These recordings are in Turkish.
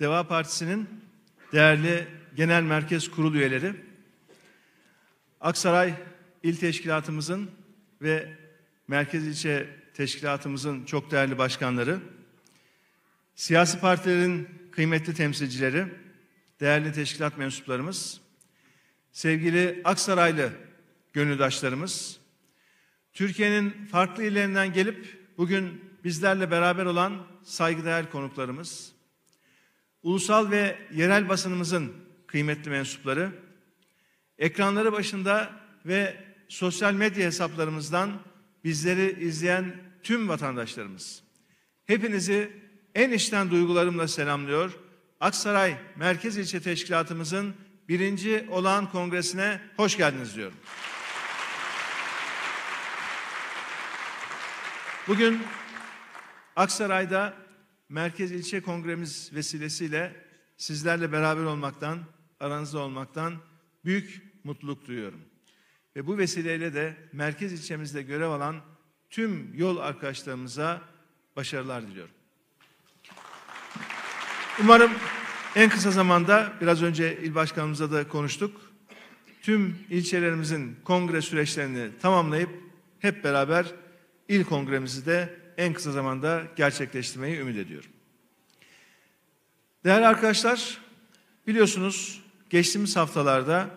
Deva Partisi'nin değerli genel merkez kurul üyeleri, Aksaray İl Teşkilatımızın ve Merkez İlçe Teşkilatımızın çok değerli başkanları, siyasi partilerin kıymetli temsilcileri, değerli teşkilat mensuplarımız, sevgili Aksaraylı gönüldaşlarımız, Türkiye'nin farklı illerinden gelip bugün bizlerle beraber olan saygıdeğer konuklarımız, ulusal ve yerel basınımızın kıymetli mensupları, ekranları başında ve sosyal medya hesaplarımızdan bizleri izleyen tüm vatandaşlarımız. Hepinizi en içten duygularımla selamlıyor. Aksaray Merkez İlçe Teşkilatımızın birinci olağan kongresine hoş geldiniz diyorum. Bugün Aksaray'da Merkez İlçe Kongremiz vesilesiyle sizlerle beraber olmaktan, aranızda olmaktan büyük mutluluk duyuyorum. Ve bu vesileyle de merkez ilçemizde görev alan tüm yol arkadaşlarımıza başarılar diliyorum. Umarım en kısa zamanda biraz önce il başkanımızla da konuştuk. Tüm ilçelerimizin kongre süreçlerini tamamlayıp hep beraber il kongremizi de en kısa zamanda gerçekleştirmeyi ümit ediyorum. Değerli arkadaşlar, biliyorsunuz geçtiğimiz haftalarda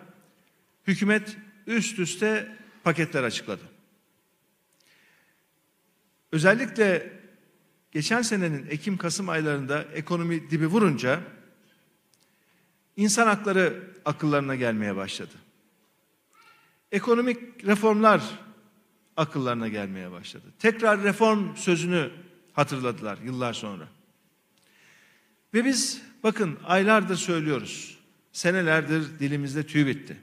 hükümet üst üste paketler açıkladı. Özellikle geçen senenin Ekim-Kasım aylarında ekonomi dibi vurunca insan hakları akıllarına gelmeye başladı. Ekonomik reformlar akıllarına gelmeye başladı. Tekrar reform sözünü hatırladılar yıllar sonra. Ve biz bakın aylardır söylüyoruz. Senelerdir dilimizde tüy bitti.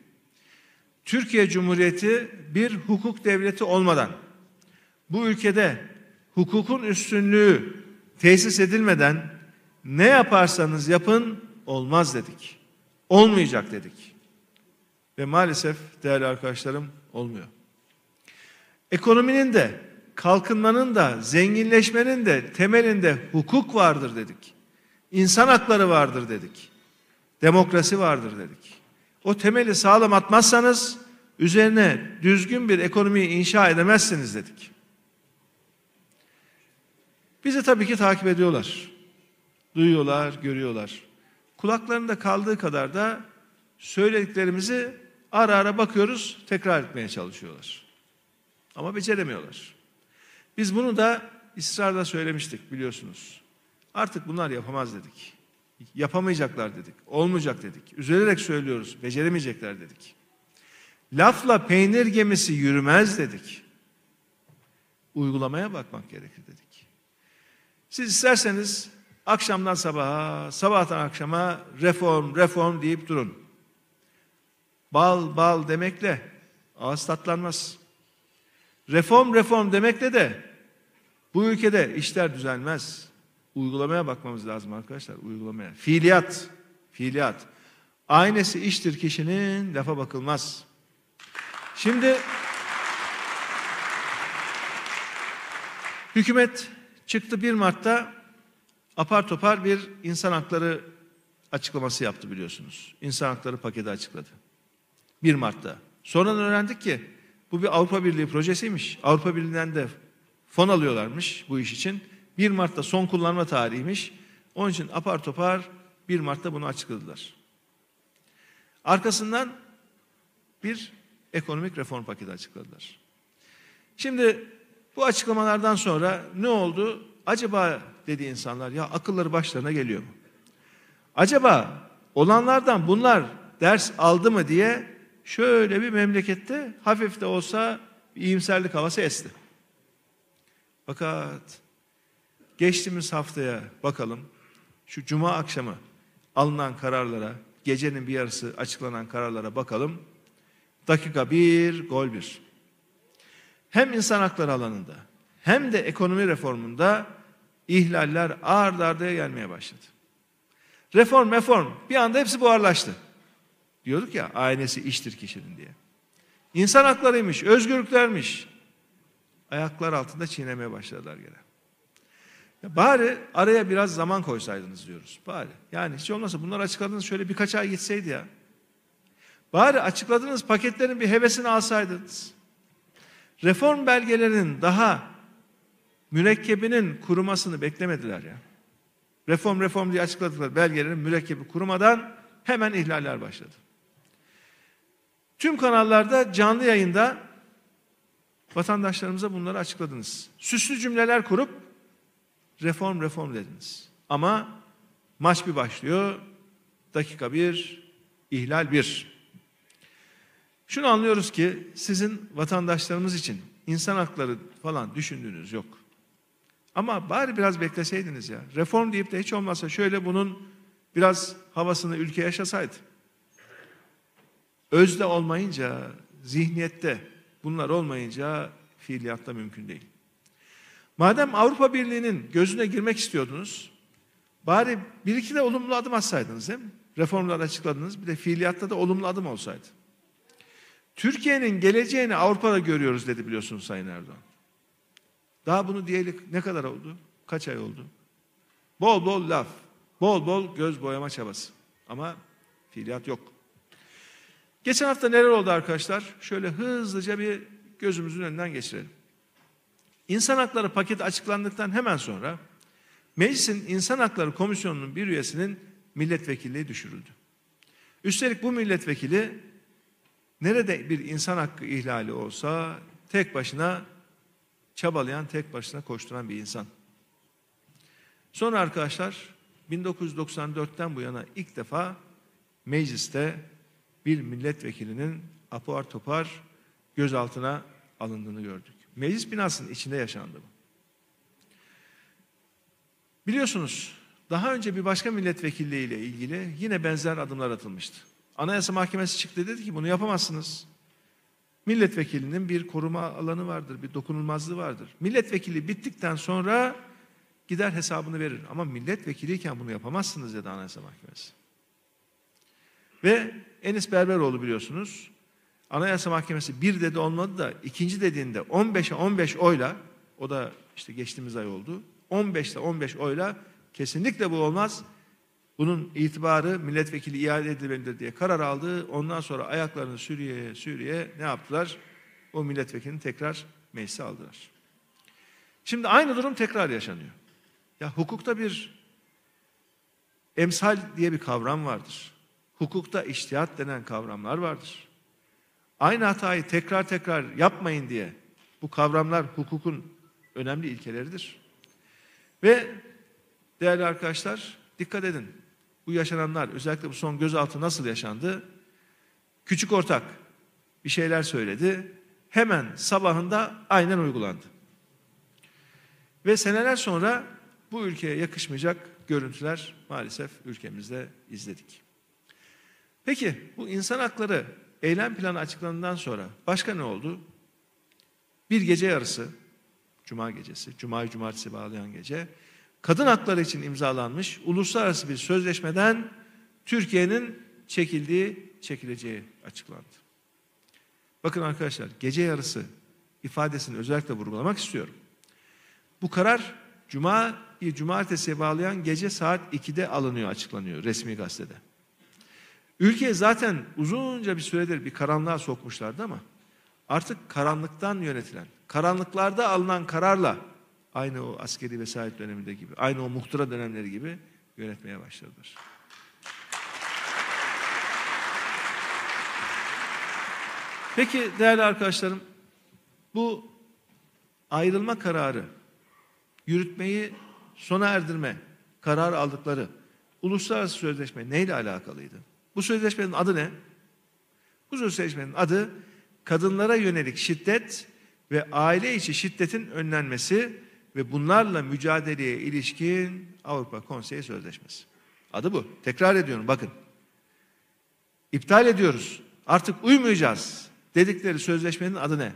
Türkiye Cumhuriyeti bir hukuk devleti olmadan bu ülkede hukukun üstünlüğü tesis edilmeden ne yaparsanız yapın olmaz dedik. Olmayacak dedik. Ve maalesef değerli arkadaşlarım olmuyor. Ekonominin de kalkınmanın da zenginleşmenin de temelinde hukuk vardır dedik. İnsan hakları vardır dedik. Demokrasi vardır dedik. O temeli sağlam atmazsanız üzerine düzgün bir ekonomiyi inşa edemezsiniz dedik. Bizi tabii ki takip ediyorlar. Duyuyorlar, görüyorlar. Kulaklarında kaldığı kadar da söylediklerimizi ara ara bakıyoruz, tekrar etmeye çalışıyorlar. Ama beceremiyorlar. Biz bunu da ısrarla söylemiştik biliyorsunuz. Artık bunlar yapamaz dedik. Yapamayacaklar dedik. Olmayacak dedik. Üzülerek söylüyoruz. Beceremeyecekler dedik. Lafla peynir gemisi yürümez dedik. Uygulamaya bakmak gerekir dedik. Siz isterseniz akşamdan sabaha, sabahtan akşama reform, reform deyip durun. Bal, bal demekle ağız tatlanmaz. Reform, reform demekle de bu ülkede işler düzelmez. Uygulamaya bakmamız lazım arkadaşlar, uygulamaya. Fiiliyat, fiiliyat. Aynesi iştir kişinin, lafa bakılmaz. Şimdi hükümet çıktı 1 Mart'ta apar topar bir insan hakları açıklaması yaptı biliyorsunuz. İnsan hakları paketi açıkladı. 1 Mart'ta. Sonradan öğrendik ki bu bir Avrupa Birliği projesiymiş. Avrupa Birliği'nden de fon alıyorlarmış bu iş için. 1 Mart'ta son kullanma tarihiymiş. Onun için apar topar 1 Mart'ta bunu açıkladılar. Arkasından bir ekonomik reform paketi açıkladılar. Şimdi bu açıklamalardan sonra ne oldu? Acaba dedi insanlar ya akılları başlarına geliyor mu? Acaba olanlardan bunlar ders aldı mı diye şöyle bir memlekette hafif de olsa bir iyimserlik havası esti. Fakat geçtiğimiz haftaya bakalım. Şu cuma akşamı alınan kararlara, gecenin bir yarısı açıklanan kararlara bakalım. Dakika bir, gol bir. Hem insan hakları alanında hem de ekonomi reformunda ihlaller ağır ardaya gelmeye başladı. Reform reform bir anda hepsi buharlaştı. Diyorduk ya aynesi iştir kişinin diye. İnsan haklarıymış, özgürlüklermiş. Ayaklar altında çiğnemeye başladılar gene. Ya bari araya biraz zaman koysaydınız diyoruz. Bari. Yani hiç olmazsa bunları açıkladınız şöyle birkaç ay gitseydi ya. Bari açıkladığınız paketlerin bir hevesini alsaydınız. Reform belgelerinin daha mürekkebinin kurumasını beklemediler ya. Reform reform diye açıkladıkları belgelerin mürekkebi kurumadan hemen ihlaller başladı. Tüm kanallarda canlı yayında vatandaşlarımıza bunları açıkladınız. Süslü cümleler kurup reform reform dediniz. Ama maç bir başlıyor. Dakika bir, ihlal bir. Şunu anlıyoruz ki sizin vatandaşlarımız için insan hakları falan düşündüğünüz yok. Ama bari biraz bekleseydiniz ya. Reform deyip de hiç olmazsa şöyle bunun biraz havasını ülke yaşasaydı. Özde olmayınca, zihniyette bunlar olmayınca fiiliyatta mümkün değil. Madem Avrupa Birliği'nin gözüne girmek istiyordunuz, bari bir iki de olumlu adım atsaydınız değil mi? Reformlar açıkladınız, bir de fiiliyatta da olumlu adım olsaydı. Türkiye'nin geleceğini Avrupa'da görüyoruz dedi biliyorsunuz Sayın Erdoğan. Daha bunu diyeli ne kadar oldu? Kaç ay oldu? Bol bol laf, bol bol göz boyama çabası. Ama fiiliyat yok. Geçen hafta neler oldu arkadaşlar? Şöyle hızlıca bir gözümüzün önünden geçirelim. İnsan Hakları paketi açıklandıktan hemen sonra Meclisin İnsan Hakları Komisyonu'nun bir üyesinin milletvekilliği düşürüldü. Üstelik bu milletvekili nerede bir insan hakkı ihlali olsa tek başına çabalayan, tek başına koşturan bir insan. Sonra arkadaşlar 1994'ten bu yana ilk defa mecliste bir milletvekilinin apar topar gözaltına alındığını gördük. Meclis binasının içinde yaşandı bu. Biliyorsunuz daha önce bir başka milletvekilliği ile ilgili yine benzer adımlar atılmıştı. Anayasa Mahkemesi çıktı dedi ki bunu yapamazsınız. Milletvekilinin bir koruma alanı vardır, bir dokunulmazlığı vardır. Milletvekili bittikten sonra gider hesabını verir. Ama milletvekiliyken bunu yapamazsınız dedi Anayasa Mahkemesi. Ve Enis Berberoğlu biliyorsunuz Anayasa Mahkemesi bir dedi olmadı da ikinci dediğinde 15'e 15 oyla o da işte geçtiğimiz ay oldu. 15'te 15 oyla kesinlikle bu olmaz. Bunun itibarı milletvekili iade edilmelidir diye karar aldı. Ondan sonra ayaklarını sürüye sürüye ne yaptılar? O milletvekilini tekrar meclise aldılar. Şimdi aynı durum tekrar yaşanıyor. Ya hukukta bir emsal diye bir kavram vardır. Hukukta iştihat denen kavramlar vardır. Aynı hatayı tekrar tekrar yapmayın diye bu kavramlar hukukun önemli ilkeleridir. Ve değerli arkadaşlar dikkat edin. Bu yaşananlar özellikle bu son gözaltı nasıl yaşandı? Küçük ortak bir şeyler söyledi. Hemen sabahında aynen uygulandı. Ve seneler sonra bu ülkeye yakışmayacak görüntüler maalesef ülkemizde izledik. Peki bu insan hakları eylem planı açıklandığından sonra başka ne oldu? Bir gece yarısı, Cuma gecesi, Cuma'yı Cumartesi bağlayan gece, kadın hakları için imzalanmış uluslararası bir sözleşmeden Türkiye'nin çekildiği, çekileceği açıklandı. Bakın arkadaşlar, gece yarısı ifadesini özellikle vurgulamak istiyorum. Bu karar Cuma, Cumartesi'ye bağlayan gece saat 2'de alınıyor, açıklanıyor resmi gazetede. Ülke zaten uzunca bir süredir bir karanlığa sokmuşlardı ama artık karanlıktan yönetilen, karanlıklarda alınan kararla aynı o askeri vesayet döneminde gibi, aynı o muhtıra dönemleri gibi yönetmeye başladılar. Peki değerli arkadaşlarım, bu ayrılma kararı, yürütmeyi sona erdirme kararı aldıkları uluslararası sözleşme neyle alakalıydı? Bu sözleşmenin adı ne? Bu sözleşmenin adı kadınlara yönelik şiddet ve aile içi şiddetin önlenmesi ve bunlarla mücadeleye ilişkin Avrupa Konseyi Sözleşmesi. Adı bu. Tekrar ediyorum bakın. İptal ediyoruz. Artık uymayacağız dedikleri sözleşmenin adı ne?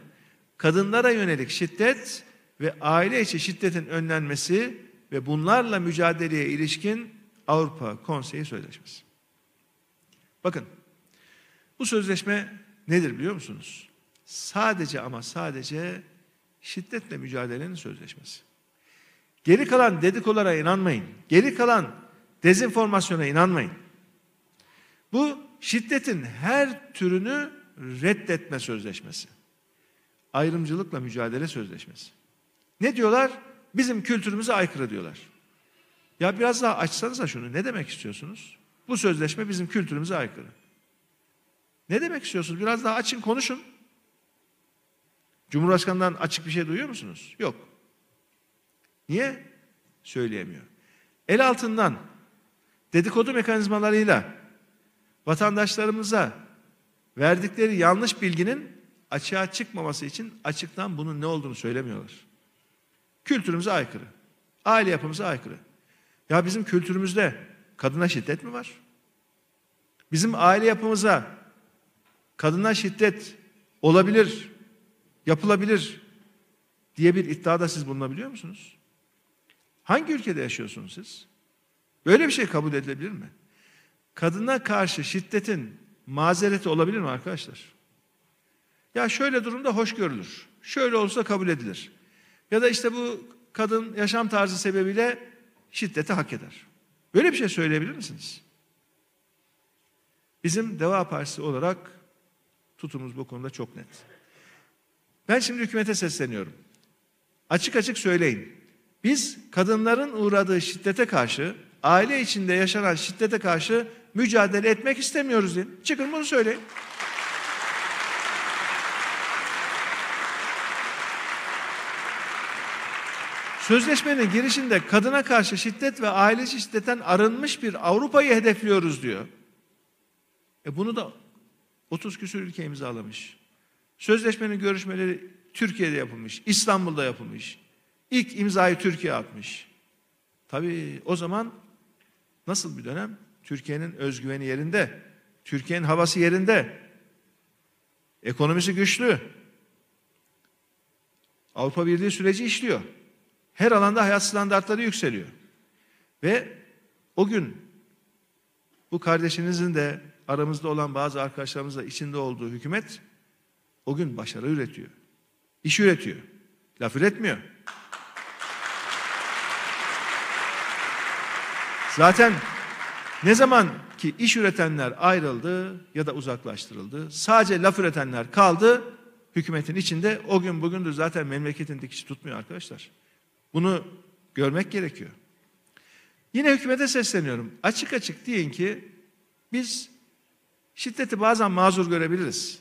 Kadınlara yönelik şiddet ve aile içi şiddetin önlenmesi ve bunlarla mücadeleye ilişkin Avrupa Konseyi Sözleşmesi. Bakın bu sözleşme nedir biliyor musunuz? Sadece ama sadece şiddetle mücadelenin sözleşmesi. Geri kalan dedikolara inanmayın. Geri kalan dezenformasyona inanmayın. Bu şiddetin her türünü reddetme sözleşmesi. Ayrımcılıkla mücadele sözleşmesi. Ne diyorlar? Bizim kültürümüze aykırı diyorlar. Ya biraz daha açsanıza şunu. Ne demek istiyorsunuz? Bu sözleşme bizim kültürümüze aykırı. Ne demek istiyorsunuz? Biraz daha açın konuşun. Cumhurbaşkanından açık bir şey duyuyor musunuz? Yok. Niye? Söyleyemiyor. El altından dedikodu mekanizmalarıyla vatandaşlarımıza verdikleri yanlış bilginin açığa çıkmaması için açıktan bunun ne olduğunu söylemiyorlar. Kültürümüze aykırı. Aile yapımıza aykırı. Ya bizim kültürümüzde kadına şiddet mi var? Bizim aile yapımıza kadına şiddet olabilir, yapılabilir diye bir iddiada siz bulunabiliyor musunuz? Hangi ülkede yaşıyorsunuz siz? Böyle bir şey kabul edilebilir mi? Kadına karşı şiddetin mazereti olabilir mi arkadaşlar? Ya şöyle durumda hoş görülür. Şöyle olsa kabul edilir. Ya da işte bu kadın yaşam tarzı sebebiyle şiddeti hak eder. Böyle bir şey söyleyebilir misiniz? Bizim Deva Partisi olarak tutumumuz bu konuda çok net. Ben şimdi hükümete sesleniyorum. Açık açık söyleyin. Biz kadınların uğradığı şiddete karşı, aile içinde yaşanan şiddete karşı mücadele etmek istemiyoruz deyin. Çıkın bunu söyleyin. Sözleşmenin girişinde kadına karşı şiddet ve aile şiddetten arınmış bir Avrupa'yı hedefliyoruz diyor. E bunu da 30 küsur ülke imzalamış. Sözleşmenin görüşmeleri Türkiye'de yapılmış, İstanbul'da yapılmış. İlk imzayı Türkiye atmış. Tabii o zaman nasıl bir dönem? Türkiye'nin özgüveni yerinde, Türkiye'nin havası yerinde, ekonomisi güçlü, Avrupa Birliği süreci işliyor. Her alanda hayat standartları yükseliyor. Ve o gün bu kardeşinizin de aramızda olan bazı arkadaşlarımızla içinde olduğu hükümet o gün başarı üretiyor. İş üretiyor. Laf üretmiyor. Zaten ne zaman ki iş üretenler ayrıldı ya da uzaklaştırıldı, sadece laf üretenler kaldı, hükümetin içinde o gün bugündür zaten memleketin dikişi tutmuyor arkadaşlar. Bunu görmek gerekiyor. Yine hükümete sesleniyorum. Açık açık deyin ki biz şiddeti bazen mazur görebiliriz.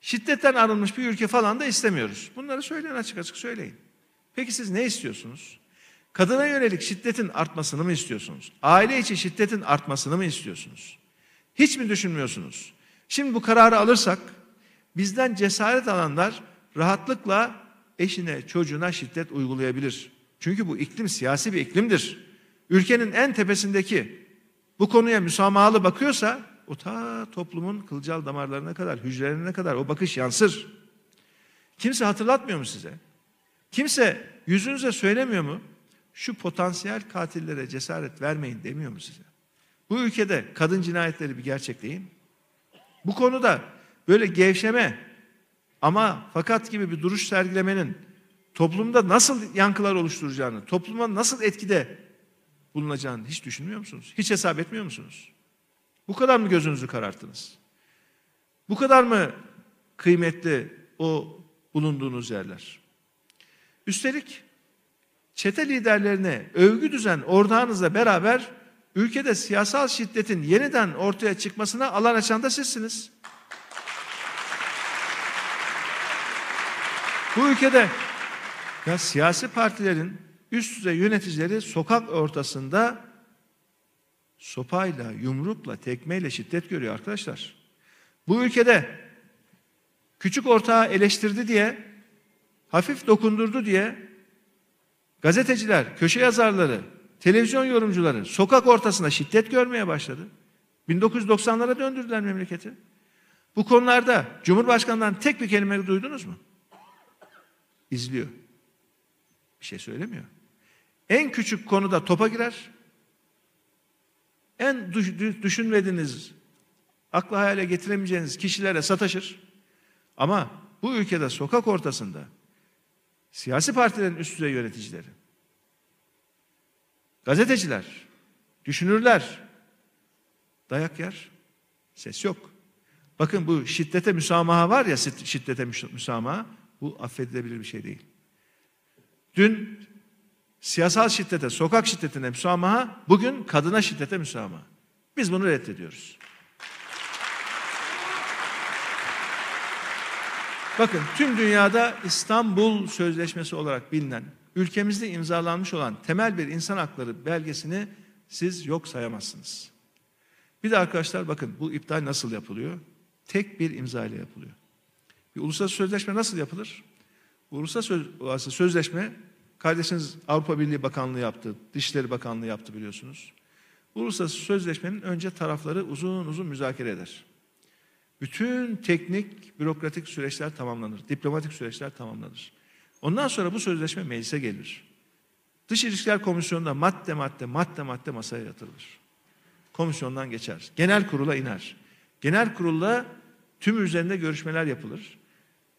Şiddetten arınmış bir ülke falan da istemiyoruz. Bunları söyleyin açık açık söyleyin. Peki siz ne istiyorsunuz? Kadına yönelik şiddetin artmasını mı istiyorsunuz? Aile içi şiddetin artmasını mı istiyorsunuz? Hiç mi düşünmüyorsunuz? Şimdi bu kararı alırsak bizden cesaret alanlar rahatlıkla eşine, çocuğuna şiddet uygulayabilir. Çünkü bu iklim siyasi bir iklimdir. Ülkenin en tepesindeki bu konuya müsamahalı bakıyorsa o ta toplumun kılcal damarlarına kadar, hücrelerine kadar o bakış yansır. Kimse hatırlatmıyor mu size? Kimse yüzünüze söylemiyor mu? Şu potansiyel katillere cesaret vermeyin demiyor mu size? Bu ülkede kadın cinayetleri bir gerçek değil mi? Bu konuda böyle gevşeme ama fakat gibi bir duruş sergilemenin toplumda nasıl yankılar oluşturacağını, topluma nasıl etkide bulunacağını hiç düşünmüyor musunuz? Hiç hesap etmiyor musunuz? Bu kadar mı gözünüzü kararttınız? Bu kadar mı kıymetli o bulunduğunuz yerler? Üstelik çete liderlerine övgü düzen ortağınızla beraber ülkede siyasal şiddetin yeniden ortaya çıkmasına alan açan da sizsiniz. Bu ülkede ya siyasi partilerin üst düzey yöneticileri sokak ortasında sopayla, yumrukla, tekmeyle şiddet görüyor arkadaşlar. Bu ülkede küçük ortağı eleştirdi diye, hafif dokundurdu diye gazeteciler, köşe yazarları, televizyon yorumcuları sokak ortasında şiddet görmeye başladı. 1990'lara döndürdüler memleketi. Bu konularda Cumhurbaşkanı'ndan tek bir kelime duydunuz mu? İzliyor. Bir şey söylemiyor. En küçük konuda topa girer. En düşünmediğiniz, akla hayale getiremeyeceğiniz kişilere sataşır. Ama bu ülkede sokak ortasında siyasi partilerin üst düzey yöneticileri, gazeteciler, düşünürler dayak yer. Ses yok. Bakın bu şiddete müsamaha var ya şiddete müsamaha bu affedilebilir bir şey değil. Dün siyasal şiddete, sokak şiddetine müsamaha, bugün kadına şiddete müsamaha. Biz bunu reddediyoruz. Bakın tüm dünyada İstanbul Sözleşmesi olarak bilinen, ülkemizde imzalanmış olan temel bir insan hakları belgesini siz yok sayamazsınız. Bir de arkadaşlar bakın bu iptal nasıl yapılıyor? Tek bir imza ile yapılıyor. Bir uluslararası sözleşme nasıl yapılır? Uluslararası sözleşme kardeşiniz Avrupa Birliği Bakanlığı yaptı, Dışişleri Bakanlığı yaptı biliyorsunuz. Uluslararası sözleşmenin önce tarafları uzun uzun müzakere eder. Bütün teknik, bürokratik süreçler tamamlanır. Diplomatik süreçler tamamlanır. Ondan sonra bu sözleşme meclise gelir. Dış İlişkiler Komisyonu'nda madde madde madde madde masaya yatırılır. Komisyondan geçer. Genel kurula iner. Genel kurulla tüm üzerinde görüşmeler yapılır.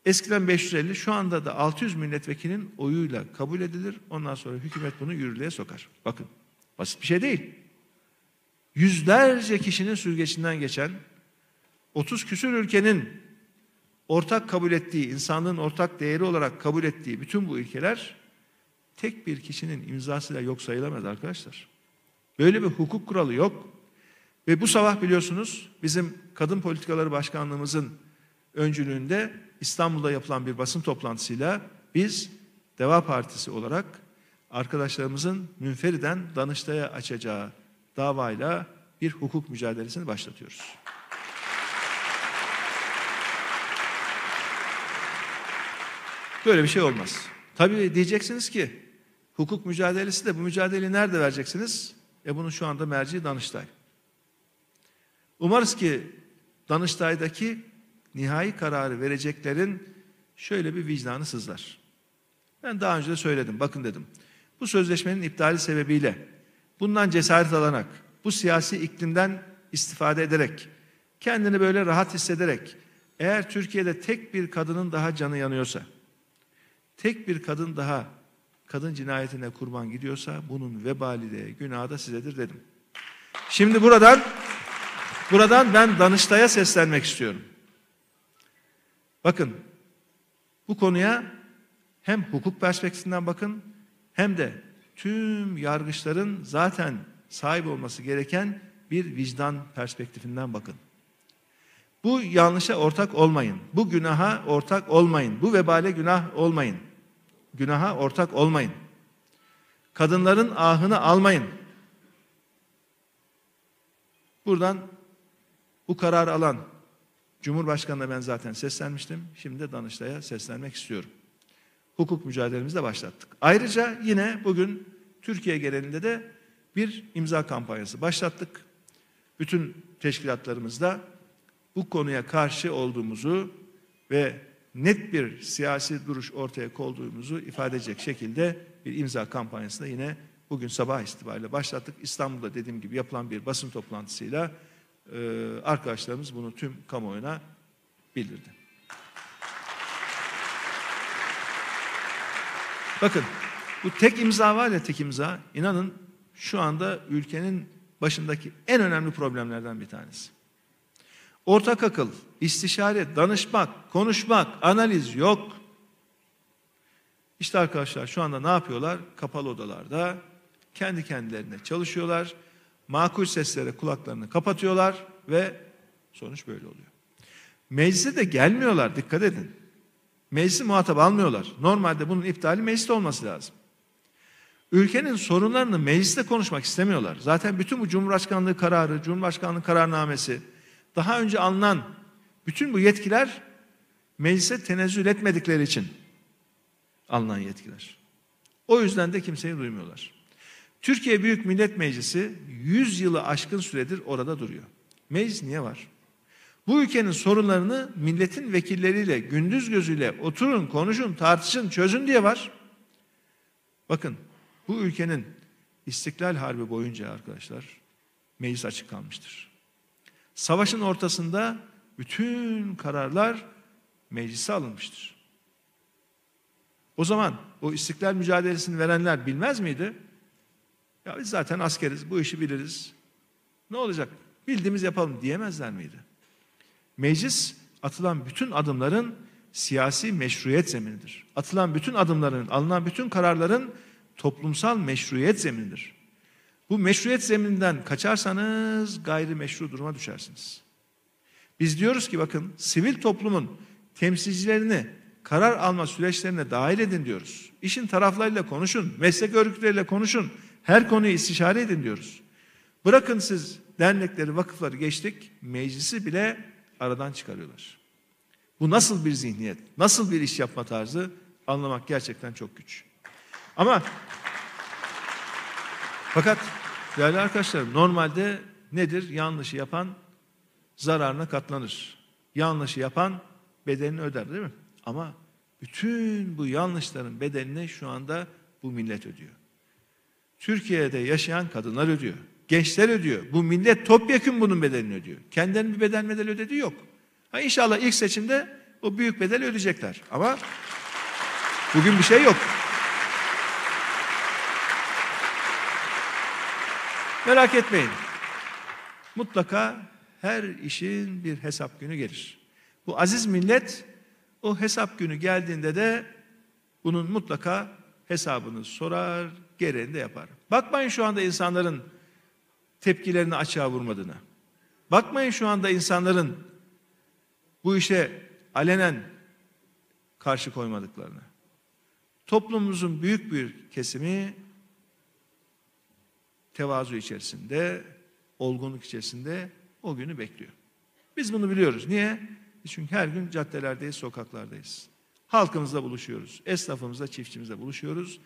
Eskiden 550, şu anda da 600 milletvekilinin oyuyla kabul edilir. Ondan sonra hükümet bunu yürürlüğe sokar. Bakın, basit bir şey değil. Yüzlerce kişinin süzgecinden geçen 30 küsür ülkenin ortak kabul ettiği, insanlığın ortak değeri olarak kabul ettiği bütün bu ilkeler tek bir kişinin imzasıyla yok sayılamaz arkadaşlar. Böyle bir hukuk kuralı yok. Ve bu sabah biliyorsunuz bizim Kadın Politikaları Başkanlığımızın öncülüğünde İstanbul'da yapılan bir basın toplantısıyla biz Deva Partisi olarak arkadaşlarımızın münferiden Danıştay'a açacağı davayla bir hukuk mücadelesini başlatıyoruz. Böyle bir şey olmaz. Tabii diyeceksiniz ki hukuk mücadelesi de bu mücadeleyi nerede vereceksiniz? E bunun şu anda merci Danıştay. Umarız ki Danıştay'daki nihai kararı vereceklerin şöyle bir vicdanı sızlar. Ben daha önce de söyledim, bakın dedim. Bu sözleşmenin iptali sebebiyle bundan cesaret alarak, bu siyasi iklimden istifade ederek, kendini böyle rahat hissederek, eğer Türkiye'de tek bir kadının daha canı yanıyorsa, tek bir kadın daha kadın cinayetine kurban gidiyorsa bunun vebali de günahı da sizedir dedim. Şimdi buradan buradan ben Danıştay'a seslenmek istiyorum. Bakın bu konuya hem hukuk perspektifinden bakın hem de tüm yargıçların zaten sahip olması gereken bir vicdan perspektifinden bakın. Bu yanlışa ortak olmayın. Bu günaha ortak olmayın. Bu vebale günah olmayın. Günaha ortak olmayın. Kadınların ahını almayın. Buradan bu karar alan Cumhurbaşkanı'na ben zaten seslenmiştim. Şimdi de Danıştay'a seslenmek istiyorum. Hukuk mücadelemizi de başlattık. Ayrıca yine bugün Türkiye genelinde de bir imza kampanyası başlattık. Bütün teşkilatlarımızda bu konuya karşı olduğumuzu ve net bir siyasi duruş ortaya koyduğumuzu ifade edecek şekilde bir imza kampanyası da yine bugün sabah itibariyle başlattık. İstanbul'da dediğim gibi yapılan bir basın toplantısıyla e, arkadaşlarımız bunu tüm kamuoyuna bildirdi. Bakın bu tek imza var ya tek imza inanın şu anda ülkenin başındaki en önemli problemlerden bir tanesi. Ortak akıl, istişare, danışmak, konuşmak, analiz yok. İşte arkadaşlar şu anda ne yapıyorlar? Kapalı odalarda kendi kendilerine çalışıyorlar. Makul seslere kulaklarını kapatıyorlar ve sonuç böyle oluyor. Meclise de gelmiyorlar dikkat edin. Meclisi muhatap almıyorlar. Normalde bunun iptali mecliste olması lazım. Ülkenin sorunlarını mecliste konuşmak istemiyorlar. Zaten bütün bu Cumhurbaşkanlığı kararı, Cumhurbaşkanlığı kararnamesi, daha önce alınan bütün bu yetkiler meclise tenezzül etmedikleri için alınan yetkiler. O yüzden de kimseyi duymuyorlar. Türkiye Büyük Millet Meclisi 100 yılı aşkın süredir orada duruyor. Meclis niye var? Bu ülkenin sorunlarını milletin vekilleriyle gündüz gözüyle oturun, konuşun, tartışın, çözün diye var. Bakın bu ülkenin İstiklal Harbi boyunca arkadaşlar meclis açık kalmıştır. Savaşın ortasında bütün kararlar meclise alınmıştır. O zaman o istiklal mücadelesini verenler bilmez miydi? Ya biz zaten askeriz, bu işi biliriz. Ne olacak? Bildiğimiz yapalım diyemezler miydi? Meclis atılan bütün adımların siyasi meşruiyet zeminidir. Atılan bütün adımların, alınan bütün kararların toplumsal meşruiyet zeminidir. Bu meşruiyet zemininden kaçarsanız gayri meşru duruma düşersiniz. Biz diyoruz ki bakın sivil toplumun temsilcilerini karar alma süreçlerine dahil edin diyoruz. İşin taraflarıyla konuşun, meslek örgütleriyle konuşun, her konuyu istişare edin diyoruz. Bırakın siz dernekleri, vakıfları geçtik, meclisi bile aradan çıkarıyorlar. Bu nasıl bir zihniyet, nasıl bir iş yapma tarzı anlamak gerçekten çok güç. Ama fakat değerli arkadaşlar normalde nedir? Yanlışı yapan zararına katlanır. Yanlışı yapan bedelini öder değil mi? Ama bütün bu yanlışların bedelini şu anda bu millet ödüyor. Türkiye'de yaşayan kadınlar ödüyor. Gençler ödüyor. Bu millet topyekun bunun bedelini ödüyor. Kendilerinin bir bedel bedel ödediği yok. Ha inşallah ilk seçimde o büyük bedel ödeyecekler. Ama bugün bir şey yok. Merak etmeyin. Mutlaka her işin bir hesap günü gelir. Bu aziz millet o hesap günü geldiğinde de bunun mutlaka hesabını sorar, gereğini de yapar. Bakmayın şu anda insanların tepkilerini açığa vurmadığına. Bakmayın şu anda insanların bu işe alenen karşı koymadıklarına. Toplumumuzun büyük bir kesimi tevazu içerisinde, olgunluk içerisinde o günü bekliyor. Biz bunu biliyoruz. Niye? Çünkü her gün caddelerdeyiz, sokaklardayız. Halkımızla buluşuyoruz, esnafımızla, çiftçimizle buluşuyoruz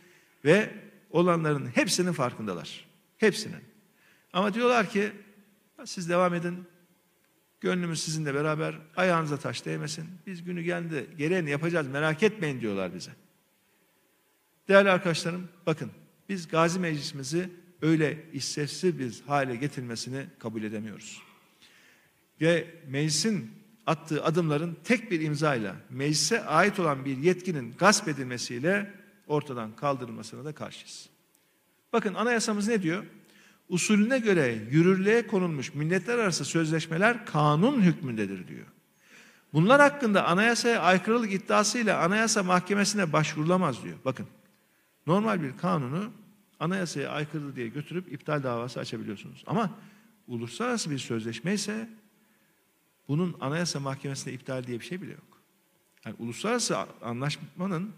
ve olanların hepsinin farkındalar. Hepsinin. Ama diyorlar ki siz devam edin. Gönlümüz sizinle beraber ayağınıza taş değmesin. Biz günü geldi gereğini yapacağız merak etmeyin diyorlar bize. Değerli arkadaşlarım bakın biz Gazi Meclisimizi öyle işsevsiz bir hale getirmesini kabul edemiyoruz. Ve meclisin attığı adımların tek bir imzayla meclise ait olan bir yetkinin gasp edilmesiyle ortadan kaldırılmasına da karşıyız. Bakın anayasamız ne diyor? Usulüne göre yürürlüğe konulmuş milletler arası sözleşmeler kanun hükmündedir diyor. Bunlar hakkında anayasaya aykırılık iddiasıyla anayasa mahkemesine başvurulamaz diyor. Bakın normal bir kanunu anayasaya aykırı diye götürüp iptal davası açabiliyorsunuz. Ama uluslararası bir sözleşme ise bunun anayasa mahkemesinde iptal diye bir şey bile yok. Yani uluslararası anlaşmanın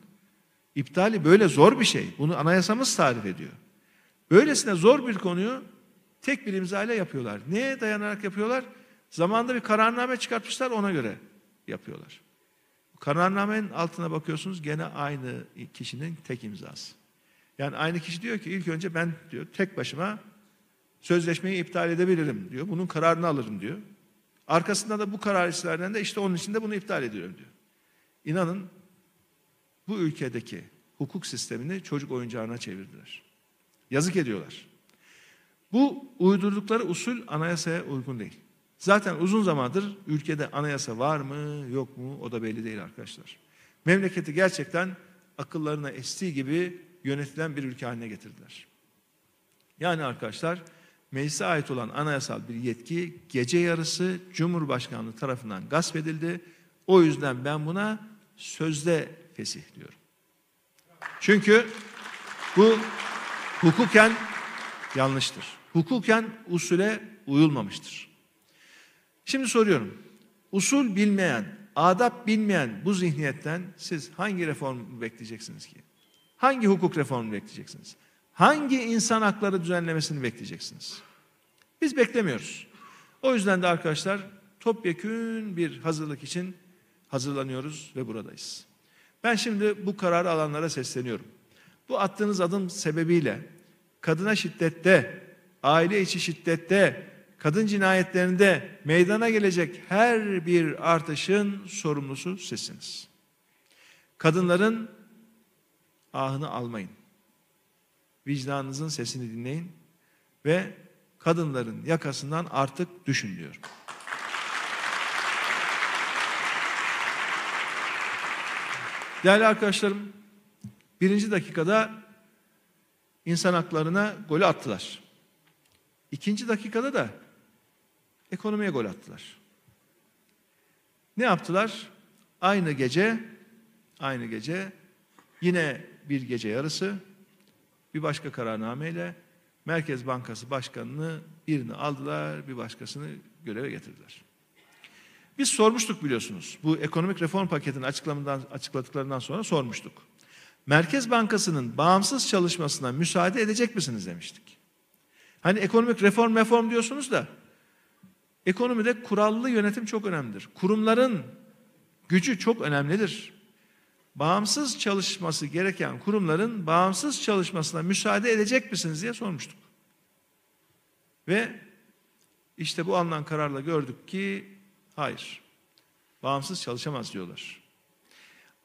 iptali böyle zor bir şey. Bunu anayasamız tarif ediyor. Böylesine zor bir konuyu tek bir imzayla yapıyorlar. Neye dayanarak yapıyorlar? Zamanında bir kararname çıkartmışlar ona göre yapıyorlar. Kararnamenin altına bakıyorsunuz gene aynı kişinin tek imzası. Yani aynı kişi diyor ki ilk önce ben diyor tek başıma sözleşmeyi iptal edebilirim diyor. Bunun kararını alırım diyor. Arkasında da bu karar isterden de işte onun için de bunu iptal ediyorum diyor. İnanın bu ülkedeki hukuk sistemini çocuk oyuncağına çevirdiler. Yazık ediyorlar. Bu uydurdukları usul anayasaya uygun değil. Zaten uzun zamandır ülkede anayasa var mı yok mu o da belli değil arkadaşlar. Memleketi gerçekten akıllarına estiği gibi yönetilen bir ülke haline getirdiler. Yani arkadaşlar meclise ait olan anayasal bir yetki gece yarısı Cumhurbaşkanlığı tarafından gasp edildi. O yüzden ben buna sözde fesih diyorum. Çünkü bu hukuken yanlıştır. Hukuken usule uyulmamıştır. Şimdi soruyorum. Usul bilmeyen, adap bilmeyen bu zihniyetten siz hangi reform bekleyeceksiniz ki? Hangi hukuk reformu bekleyeceksiniz? Hangi insan hakları düzenlemesini bekleyeceksiniz? Biz beklemiyoruz. O yüzden de arkadaşlar topyekün bir hazırlık için hazırlanıyoruz ve buradayız. Ben şimdi bu kararı alanlara sesleniyorum. Bu attığınız adım sebebiyle kadına şiddette, aile içi şiddette, kadın cinayetlerinde meydana gelecek her bir artışın sorumlusu sizsiniz. Kadınların ahını almayın. Vicdanınızın sesini dinleyin ve kadınların yakasından artık düşün diyor. Değerli arkadaşlarım, birinci dakikada insan haklarına golü attılar. İkinci dakikada da ekonomiye gol attılar. Ne yaptılar? Aynı gece, aynı gece yine bir gece yarısı bir başka kararnameyle Merkez Bankası Başkanı'nı birini aldılar, bir başkasını göreve getirdiler. Biz sormuştuk biliyorsunuz. Bu ekonomik reform paketini açıklamadan, açıkladıklarından sonra sormuştuk. Merkez Bankası'nın bağımsız çalışmasına müsaade edecek misiniz demiştik. Hani ekonomik reform reform diyorsunuz da ekonomide kurallı yönetim çok önemlidir. Kurumların gücü çok önemlidir. Bağımsız çalışması gereken kurumların bağımsız çalışmasına müsaade edecek misiniz diye sormuştuk. Ve işte bu alınan kararla gördük ki hayır. Bağımsız çalışamaz diyorlar.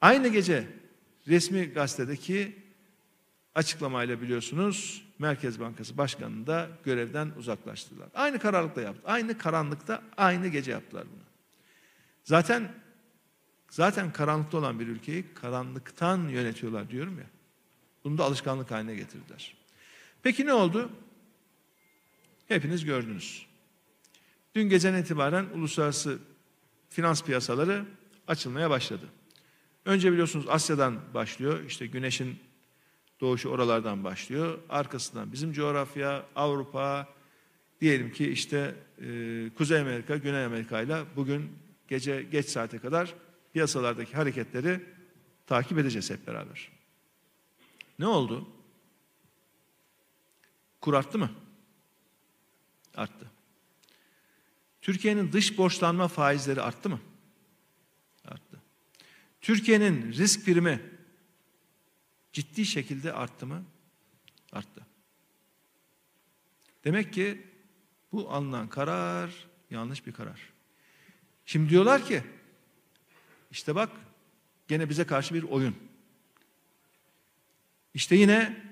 Aynı gece resmi gazetedeki açıklamayla biliyorsunuz Merkez Bankası Başkanı'nı da görevden uzaklaştırdılar. Aynı kararlılıkta yaptı. Aynı karanlıkta aynı gece yaptılar bunu. Zaten zaten karanlıkta olan bir ülkeyi karanlıktan yönetiyorlar diyorum ya. Bunu da alışkanlık haline getirdiler. Peki ne oldu? Hepiniz gördünüz. Dün geceden itibaren uluslararası finans piyasaları açılmaya başladı. Önce biliyorsunuz Asya'dan başlıyor. İşte güneşin doğuşu oralardan başlıyor. Arkasından bizim coğrafya, Avrupa, diyelim ki işte e, Kuzey Amerika, Güney Amerika ile bugün gece geç saate kadar piyasalardaki hareketleri takip edeceğiz hep beraber. Ne oldu? Kur arttı mı? Arttı. Türkiye'nin dış borçlanma faizleri arttı mı? Arttı. Türkiye'nin risk primi ciddi şekilde arttı mı? Arttı. Demek ki bu alınan karar yanlış bir karar. Şimdi diyorlar ki işte bak gene bize karşı bir oyun. İşte yine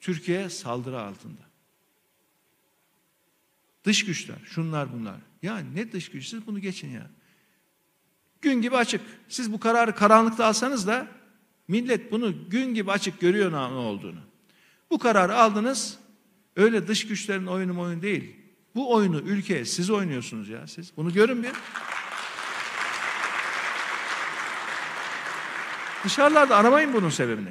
Türkiye saldırı altında. Dış güçler, şunlar bunlar. Ya ne dış güç? Siz bunu geçin ya. Gün gibi açık. Siz bu kararı karanlıkta alsanız da millet bunu gün gibi açık görüyor ne olduğunu. Bu kararı aldınız. Öyle dış güçlerin oyunu oyun değil. Bu oyunu ülkeye siz oynuyorsunuz ya siz. Bunu görün bir. Dışarılarda aramayın bunun sebebini.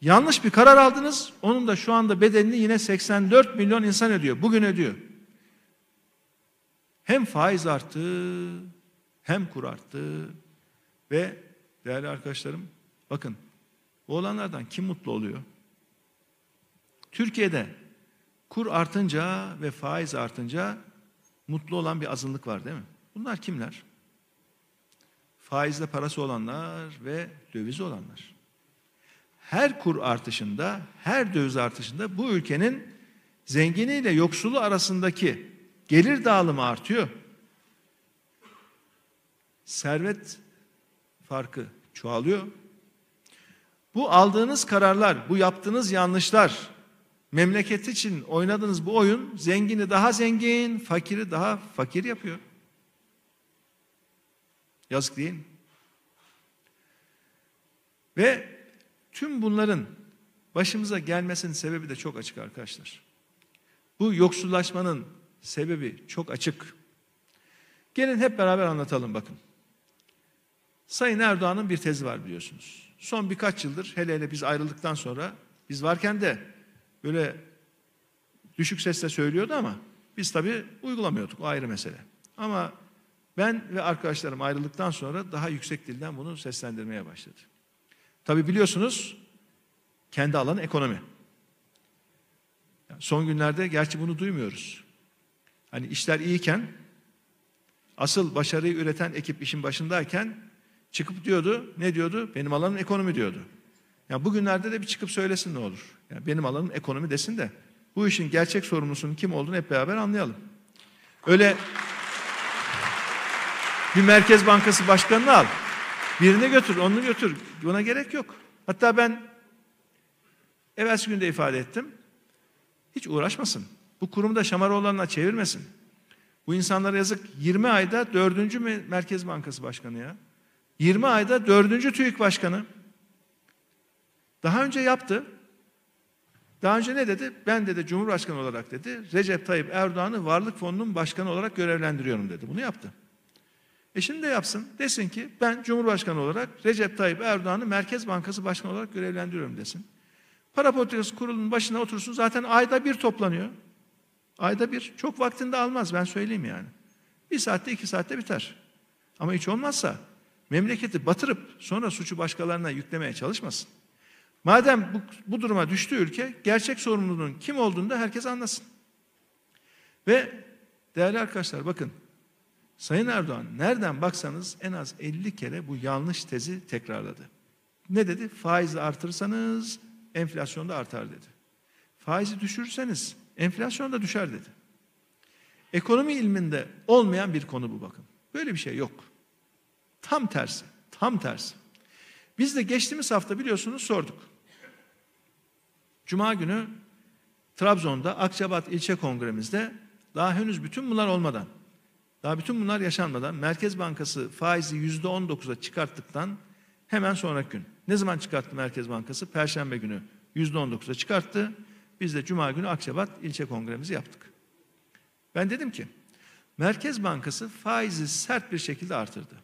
Yanlış bir karar aldınız. Onun da şu anda bedelini yine 84 milyon insan ödüyor. Bugün ödüyor. Hem faiz arttı, hem kur arttı ve değerli arkadaşlarım bakın bu olanlardan kim mutlu oluyor? Türkiye'de kur artınca ve faiz artınca mutlu olan bir azınlık var değil mi? Bunlar kimler? Faizle parası olanlar ve döviz olanlar. Her kur artışında, her döviz artışında bu ülkenin zenginiyle yoksulu arasındaki gelir dağılımı artıyor. Servet farkı çoğalıyor. Bu aldığınız kararlar, bu yaptığınız yanlışlar, memleket için oynadığınız bu oyun zengini daha zengin, fakiri daha fakir yapıyor. Yazık değil mi? Ve tüm bunların başımıza gelmesinin sebebi de çok açık arkadaşlar. Bu yoksullaşmanın Sebebi çok açık. Gelin hep beraber anlatalım bakın. Sayın Erdoğan'ın bir tezi var biliyorsunuz. Son birkaç yıldır hele hele biz ayrıldıktan sonra biz varken de böyle düşük sesle söylüyordu ama biz tabii uygulamıyorduk o ayrı mesele. Ama ben ve arkadaşlarım ayrıldıktan sonra daha yüksek dilden bunu seslendirmeye başladı. Tabii biliyorsunuz kendi alanı ekonomi. Son günlerde gerçi bunu duymuyoruz. Hani işler iyiyken asıl başarıyı üreten ekip işin başındayken çıkıp diyordu ne diyordu? Benim alanım ekonomi diyordu. Ya bugünlerde de bir çıkıp söylesin ne olur. Yani benim alanım ekonomi desin de bu işin gerçek sorumlusunun kim olduğunu hep beraber anlayalım. Öyle bir Merkez Bankası başkanını al. Birini götür, onu götür. Buna gerek yok. Hatta ben evvelsi günde ifade ettim. Hiç uğraşmasın. Bu kurumu da Şamaroğlan'la çevirmesin. Bu insanlara yazık 20 ayda 4. Merkez Bankası Başkanı ya. 20 ayda 4. TÜİK Başkanı. Daha önce yaptı. Daha önce ne dedi? Ben dedi Cumhurbaşkanı olarak dedi Recep Tayyip Erdoğan'ı Varlık Fonu'nun başkanı olarak görevlendiriyorum dedi. Bunu yaptı. E şimdi de yapsın. Desin ki ben Cumhurbaşkanı olarak Recep Tayyip Erdoğan'ı Merkez Bankası Başkanı olarak görevlendiriyorum desin. Para politikası kurulunun başına otursun zaten ayda bir toplanıyor. Ayda bir. Çok vaktinde almaz ben söyleyeyim yani. Bir saatte iki saatte biter. Ama hiç olmazsa memleketi batırıp sonra suçu başkalarına yüklemeye çalışmasın. Madem bu, bu duruma düştü ülke, gerçek sorumluluğun kim olduğunu da herkes anlasın. Ve değerli arkadaşlar bakın, Sayın Erdoğan nereden baksanız en az 50 kere bu yanlış tezi tekrarladı. Ne dedi? Faizi artırırsanız enflasyon da artar dedi. Faizi düşürürseniz enflasyon da düşer dedi. Ekonomi ilminde olmayan bir konu bu bakın. Böyle bir şey yok. Tam tersi, tam tersi. Biz de geçtiğimiz hafta biliyorsunuz sorduk. Cuma günü Trabzon'da Akçabat ilçe kongremizde daha henüz bütün bunlar olmadan, daha bütün bunlar yaşanmadan Merkez Bankası faizi yüzde on dokuza çıkarttıktan hemen sonraki gün. Ne zaman çıkarttı Merkez Bankası? Perşembe günü yüzde on dokuza çıkarttı. Biz de Cuma günü Akçabat ilçe kongremizi yaptık. Ben dedim ki Merkez Bankası faizi sert bir şekilde artırdı.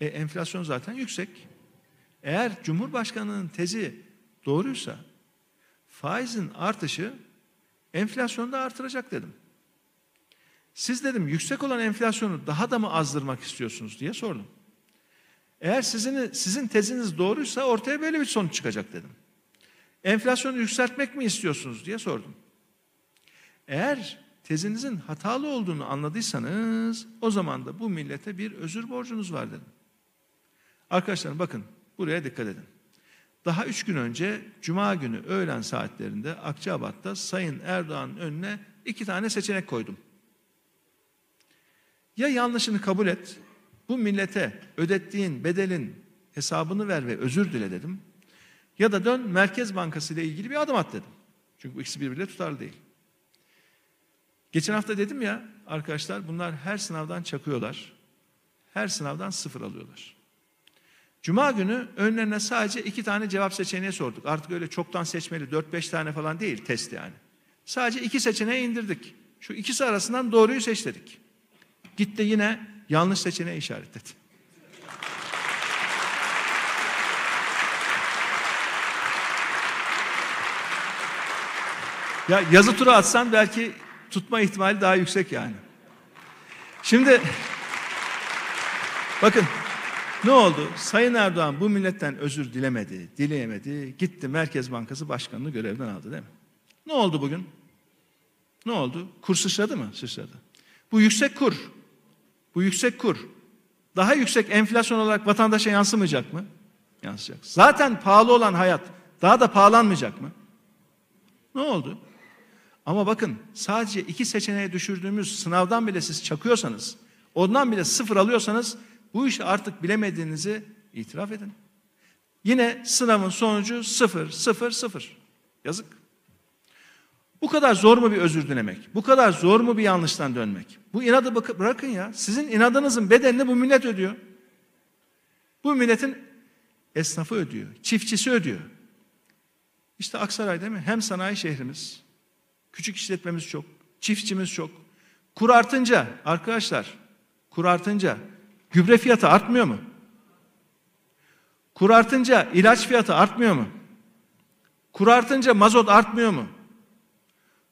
E, enflasyon zaten yüksek. Eğer Cumhurbaşkanı'nın tezi doğruysa faizin artışı enflasyonu da artıracak dedim. Siz dedim yüksek olan enflasyonu daha da mı azdırmak istiyorsunuz diye sordum. Eğer sizin, sizin teziniz doğruysa ortaya böyle bir sonuç çıkacak dedim. Enflasyonu yükseltmek mi istiyorsunuz diye sordum. Eğer tezinizin hatalı olduğunu anladıysanız o zaman da bu millete bir özür borcunuz var dedim. Arkadaşlar bakın buraya dikkat edin. Daha üç gün önce Cuma günü öğlen saatlerinde Akçabat'ta Sayın Erdoğan'ın önüne iki tane seçenek koydum. Ya yanlışını kabul et, bu millete ödettiğin bedelin hesabını ver ve özür dile dedim. Ya da dön Merkez Bankası ile ilgili bir adım at dedim. Çünkü bu ikisi birbiriyle tutarlı değil. Geçen hafta dedim ya arkadaşlar bunlar her sınavdan çakıyorlar. Her sınavdan sıfır alıyorlar. Cuma günü önlerine sadece iki tane cevap seçeneği sorduk. Artık öyle çoktan seçmeli dört beş tane falan değil test yani. Sadece iki seçeneği indirdik. Şu ikisi arasından doğruyu seç dedik. Gitti yine yanlış seçeneği işaretledi. Ya yazı tura atsan belki tutma ihtimali daha yüksek yani. Şimdi bakın ne oldu? Sayın Erdoğan bu milletten özür dilemedi, dileyemedi. Gitti Merkez Bankası Başkanı'nı görevden aldı değil mi? Ne oldu bugün? Ne oldu? Kur sıçradı mı? Sıçradı. Bu yüksek kur, bu yüksek kur daha yüksek enflasyon olarak vatandaşa yansımayacak mı? Yansıyacak. Zaten pahalı olan hayat daha da pahalanmayacak mı? Ne oldu? Ama bakın sadece iki seçeneğe düşürdüğümüz sınavdan bile siz çakıyorsanız, ondan bile sıfır alıyorsanız bu işi artık bilemediğinizi itiraf edin. Yine sınavın sonucu sıfır, sıfır, sıfır. Yazık. Bu kadar zor mu bir özür dilemek? Bu kadar zor mu bir yanlıştan dönmek? Bu inadı bırakın ya. Sizin inadınızın bedelini bu millet ödüyor. Bu milletin esnafı ödüyor, çiftçisi ödüyor. İşte Aksaray değil mi? Hem sanayi şehrimiz, küçük işletmemiz çok, çiftçimiz çok. Kur artınca arkadaşlar, kur artınca gübre fiyatı artmıyor mu? Kur artınca ilaç fiyatı artmıyor mu? Kur artınca mazot artmıyor mu?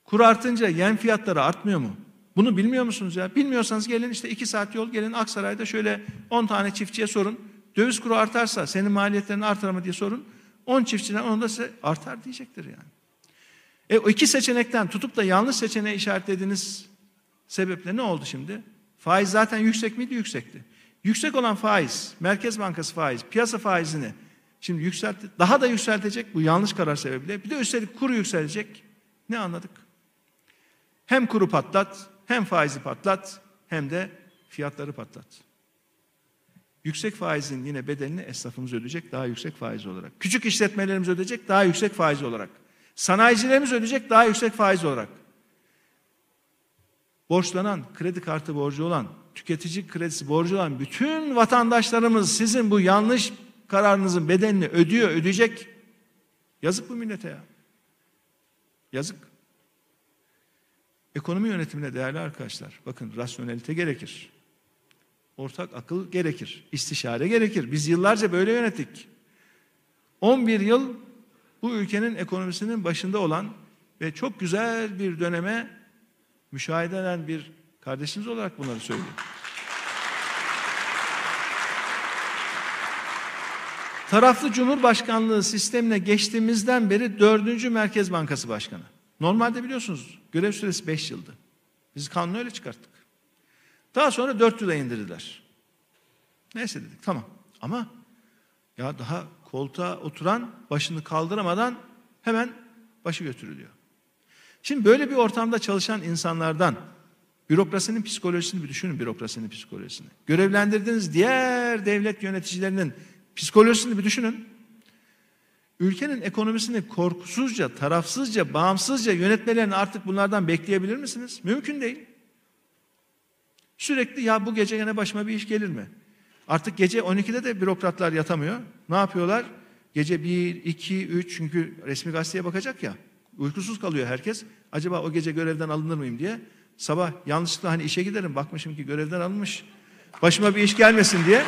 Kur artınca yem fiyatları artmıyor mu? Bunu bilmiyor musunuz ya? Bilmiyorsanız gelin işte iki saat yol gelin Aksaray'da şöyle on tane çiftçiye sorun. Döviz kuru artarsa senin maliyetlerini artar mı diye sorun. On çiftçiden onu da size artar diyecektir yani. E o iki seçenekten tutup da yanlış seçeneği işaretlediğiniz sebeple ne oldu şimdi? Faiz zaten yüksek miydi? Yüksekti. Yüksek olan faiz, Merkez Bankası faiz, piyasa faizini şimdi yükseltti. Daha da yükseltecek bu yanlış karar sebebiyle. Bir de üstelik kuru yükselecek. Ne anladık? Hem kuru patlat, hem faizi patlat, hem de fiyatları patlat. Yüksek faizin yine bedelini esnafımız ödeyecek daha yüksek faiz olarak. Küçük işletmelerimiz ödeyecek daha yüksek faiz olarak. Sanayicilerimiz ödeyecek daha yüksek faiz olarak. Borçlanan, kredi kartı borcu olan, tüketici kredisi borcu olan bütün vatandaşlarımız sizin bu yanlış kararınızın bedelini ödüyor, ödeyecek. Yazık bu millete ya. Yazık. Ekonomi yönetimine değerli arkadaşlar, bakın rasyonelite gerekir. Ortak akıl gerekir. istişare gerekir. Biz yıllarca böyle yönettik. 11 yıl bu ülkenin ekonomisinin başında olan ve çok güzel bir döneme müşahede eden bir kardeşiniz olarak bunları söylüyorum. Taraflı Cumhurbaşkanlığı sistemine geçtiğimizden beri dördüncü Merkez Bankası Başkanı. Normalde biliyorsunuz görev süresi beş yıldı. Biz kanunu öyle çıkarttık. Daha sonra dört yıla indirdiler. Neyse dedik tamam. Ama ya daha koltuğa oturan başını kaldıramadan hemen başı götürülüyor. Şimdi böyle bir ortamda çalışan insanlardan bürokrasinin psikolojisini bir düşünün bürokrasinin psikolojisini. Görevlendirdiğiniz diğer devlet yöneticilerinin psikolojisini bir düşünün. Ülkenin ekonomisini korkusuzca, tarafsızca, bağımsızca yönetmelerini artık bunlardan bekleyebilir misiniz? Mümkün değil. Sürekli ya bu gece yine başıma bir iş gelir mi? Artık gece 12'de de bürokratlar yatamıyor. Ne yapıyorlar? Gece 1, 2, 3 çünkü resmi gazeteye bakacak ya. Uykusuz kalıyor herkes. Acaba o gece görevden alınır mıyım diye. Sabah yanlışlıkla hani işe giderim bakmışım ki görevden alınmış. Başıma bir iş gelmesin diye.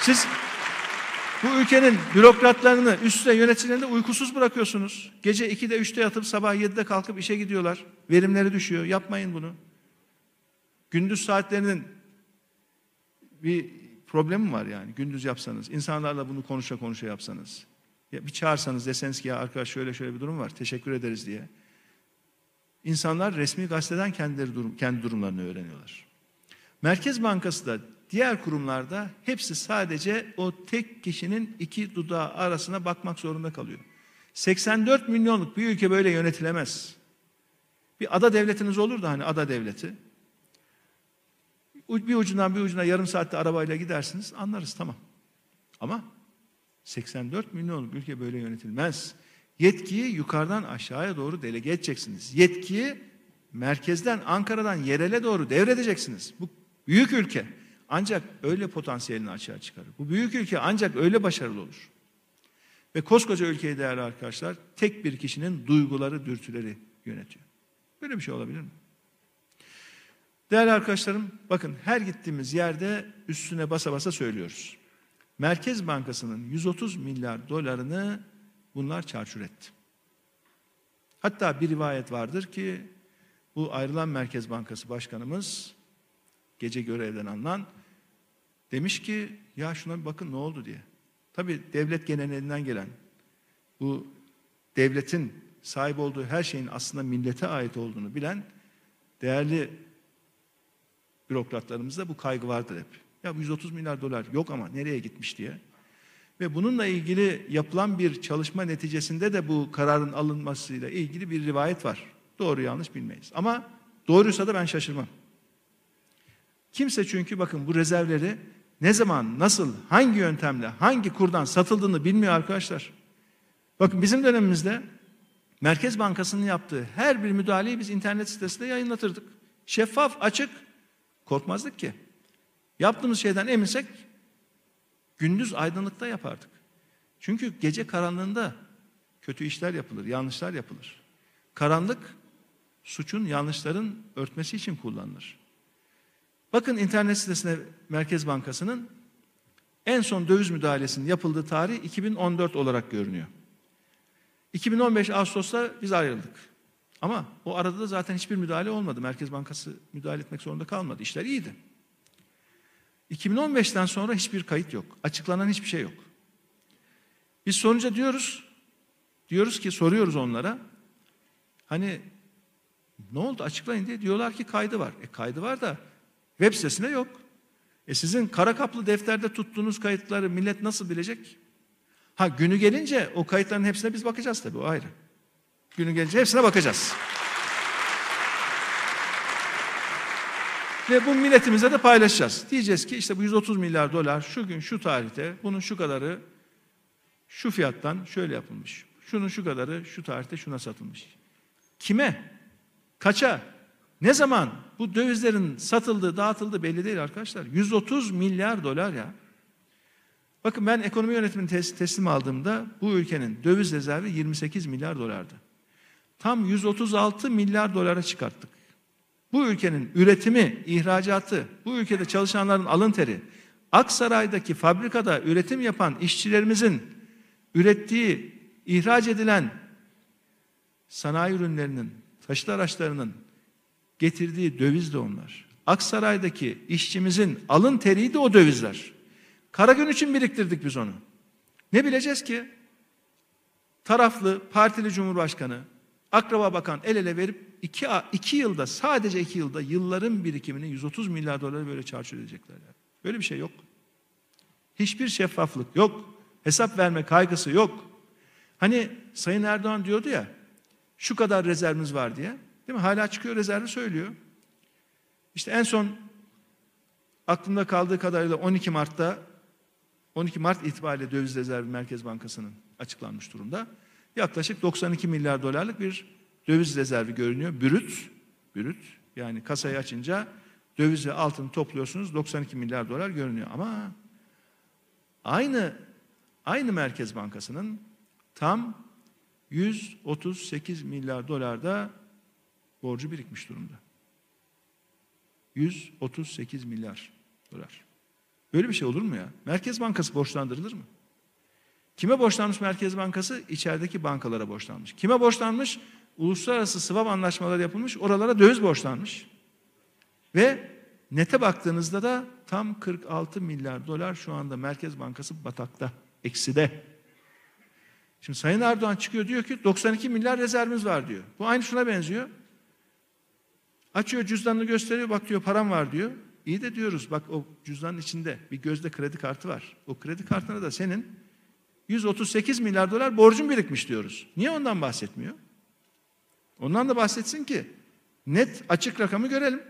Siz bu ülkenin bürokratlarını, üstte yöneticilerini uykusuz bırakıyorsunuz. Gece 2'de 3'te yatıp sabah 7'de kalkıp işe gidiyorlar. Verimleri düşüyor. Yapmayın bunu. Gündüz saatlerinin bir problemi var yani. Gündüz yapsanız, insanlarla bunu konuşa konuşa yapsanız. Ya bir çağırsanız deseniz ki ya arkadaş şöyle şöyle bir durum var. Teşekkür ederiz diye. İnsanlar resmi gazeteden kendileri durum, kendi durumlarını öğreniyorlar. Merkez Bankası da diğer kurumlarda hepsi sadece o tek kişinin iki dudağı arasına bakmak zorunda kalıyor. 84 milyonluk bir ülke böyle yönetilemez. Bir ada devletiniz olur da hani ada devleti. Bir ucundan bir ucuna yarım saatte arabayla gidersiniz anlarız tamam. Ama 84 milyonluk ülke böyle yönetilmez. Yetkiyi yukarıdan aşağıya doğru delege edeceksiniz. Yetkiyi merkezden Ankara'dan yerele doğru devredeceksiniz. Bu büyük ülke ancak öyle potansiyelini açığa çıkarır. Bu büyük ülke ancak öyle başarılı olur. Ve koskoca ülkeyi değerli arkadaşlar tek bir kişinin duyguları, dürtüleri yönetiyor. Böyle bir şey olabilir mi? Değerli arkadaşlarım bakın her gittiğimiz yerde üstüne basa basa söylüyoruz. Merkez Bankası'nın 130 milyar dolarını bunlar çarçur etti. Hatta bir rivayet vardır ki bu ayrılan Merkez Bankası Başkanımız gece görevden alınan demiş ki ya şuna bir bakın ne oldu diye. Tabi devlet genelinden gelen bu devletin sahip olduğu her şeyin aslında millete ait olduğunu bilen değerli bürokratlarımızda bu kaygı vardır hep. Ya 130 milyar dolar yok ama nereye gitmiş diye. Ve bununla ilgili yapılan bir çalışma neticesinde de bu kararın alınmasıyla ilgili bir rivayet var. Doğru yanlış bilmeyiz. Ama doğruysa da ben şaşırmam. Kimse çünkü bakın bu rezervleri ne zaman, nasıl, hangi yöntemle, hangi kurdan satıldığını bilmiyor arkadaşlar. Bakın bizim dönemimizde Merkez Bankası'nın yaptığı her bir müdahaleyi biz internet sitesinde yayınlatırdık. Şeffaf, açık. Korkmazdık ki. Yaptığımız şeyden eminsek gündüz aydınlıkta yapardık. Çünkü gece karanlığında kötü işler yapılır, yanlışlar yapılır. Karanlık suçun, yanlışların örtmesi için kullanılır. Bakın internet sitesine Merkez Bankası'nın en son döviz müdahalesinin yapıldığı tarih 2014 olarak görünüyor. 2015 Ağustos'ta biz ayrıldık. Ama o arada da zaten hiçbir müdahale olmadı. Merkez Bankası müdahale etmek zorunda kalmadı. İşler iyiydi. 2015'ten sonra hiçbir kayıt yok. Açıklanan hiçbir şey yok. Biz sonuca diyoruz, diyoruz ki soruyoruz onlara. Hani ne oldu açıklayın diye diyorlar ki kaydı var. E kaydı var da web sitesinde yok. E sizin kara kaplı defterde tuttuğunuz kayıtları millet nasıl bilecek? Ha günü gelince o kayıtların hepsine biz bakacağız tabii o ayrı. Günü gelince hepsine bakacağız. Ve bu milletimize de paylaşacağız. Diyeceğiz ki işte bu 130 milyar dolar şu gün şu tarihte bunun şu kadarı şu fiyattan şöyle yapılmış. Şunun şu kadarı şu tarihte şuna satılmış. Kime? Kaça? Ne zaman? Bu dövizlerin satıldığı, dağıtıldığı belli değil arkadaşlar. 130 milyar dolar ya. Bakın ben ekonomi yönetimini tes teslim aldığımda bu ülkenin döviz rezervi 28 milyar dolardı. tam 136 milyar dolara çıkarttık. Bu ülkenin üretimi, ihracatı, bu ülkede çalışanların alın teri, Aksaray'daki fabrikada üretim yapan işçilerimizin ürettiği, ihraç edilen sanayi ürünlerinin, taşıt araçlarının getirdiği döviz de onlar. Aksaray'daki işçimizin alın teriydi o dövizler. Kara gün için biriktirdik biz onu. Ne bileceğiz ki? Taraflı, partili cumhurbaşkanı, akraba bakan el ele verip iki, iki yılda, sadece iki yılda yılların birikimini 130 milyar dolara böyle çarçur edecekler. Yani. Böyle bir şey yok. Hiçbir şeffaflık yok. Hesap verme kaygısı yok. Hani Sayın Erdoğan diyordu ya, şu kadar rezervimiz var diye. Değil mi? Hala çıkıyor rezervi söylüyor. İşte en son aklımda kaldığı kadarıyla 12 Mart'ta 12 Mart itibariyle döviz rezervi Merkez Bankası'nın açıklanmış durumda. Yaklaşık 92 milyar dolarlık bir döviz rezervi görünüyor. Bürüt, bürüt yani kasayı açınca döviz ve altını topluyorsunuz 92 milyar dolar görünüyor. Ama aynı aynı Merkez Bankası'nın tam 138 milyar dolarda borcu birikmiş durumda. 138 milyar dolar. Böyle bir şey olur mu ya? Merkez Bankası borçlandırılır mı? Kime borçlanmış Merkez Bankası? İçerideki bankalara borçlanmış. Kime borçlanmış? Uluslararası swap anlaşmaları yapılmış, oralara döviz borçlanmış. Ve nete baktığınızda da tam 46 milyar dolar şu anda Merkez Bankası batakta, ekside. Şimdi Sayın Erdoğan çıkıyor diyor ki 92 milyar rezervimiz var diyor. Bu aynı şuna benziyor. Açıyor cüzdanını gösteriyor bak diyor param var diyor. İyi de diyoruz bak o cüzdanın içinde bir gözde kredi kartı var. O kredi kartına da senin 138 milyar dolar borcun birikmiş diyoruz. Niye ondan bahsetmiyor? Ondan da bahsetsin ki net açık rakamı görelim.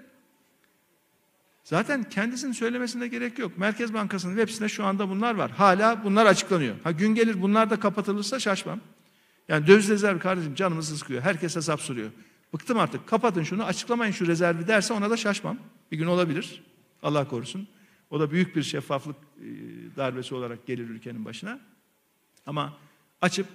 Zaten kendisinin söylemesine gerek yok. Merkez Bankası'nın web sitesinde şu anda bunlar var. Hala bunlar açıklanıyor. Ha gün gelir bunlar da kapatılırsa şaşmam. Yani döviz rezervi kardeşim canımızı sıkıyor. Herkes hesap soruyor. Bıktım artık. Kapatın şunu, açıklamayın şu rezervi derse ona da şaşmam. Bir gün olabilir. Allah korusun. O da büyük bir şeffaflık e, darbesi olarak gelir ülkenin başına. Ama açıp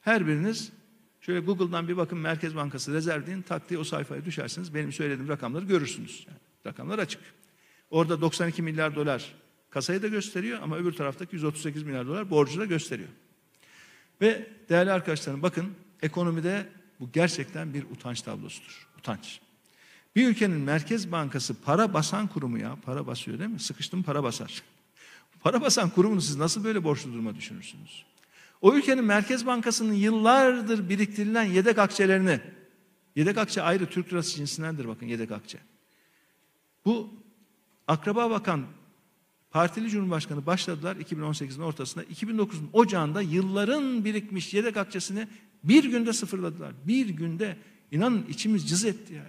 her biriniz şöyle Google'dan bir bakın Merkez Bankası rezerv deyin taktiği o sayfaya düşersiniz. Benim söylediğim rakamları görürsünüz. Yani rakamlar açık. Orada 92 milyar dolar kasayı da gösteriyor ama öbür taraftaki 138 milyar dolar borcu da gösteriyor. Ve değerli arkadaşlarım bakın ekonomide bu gerçekten bir utanç tablosudur. Utanç. Bir ülkenin Merkez Bankası para basan kurumu ya. Para basıyor değil mi? Sıkıştım para basar. Para basan kurumunu siz nasıl böyle borçlu duruma düşünürsünüz? O ülkenin Merkez Bankası'nın yıllardır biriktirilen yedek akçelerini, yedek akçe ayrı Türk lirası cinsindendir bakın yedek akçe. Bu akraba bakan partili cumhurbaşkanı başladılar 2018'in ortasında. 2009'un ocağında yılların birikmiş yedek akçesini bir günde sıfırladılar. Bir günde inanın içimiz cız etti ya.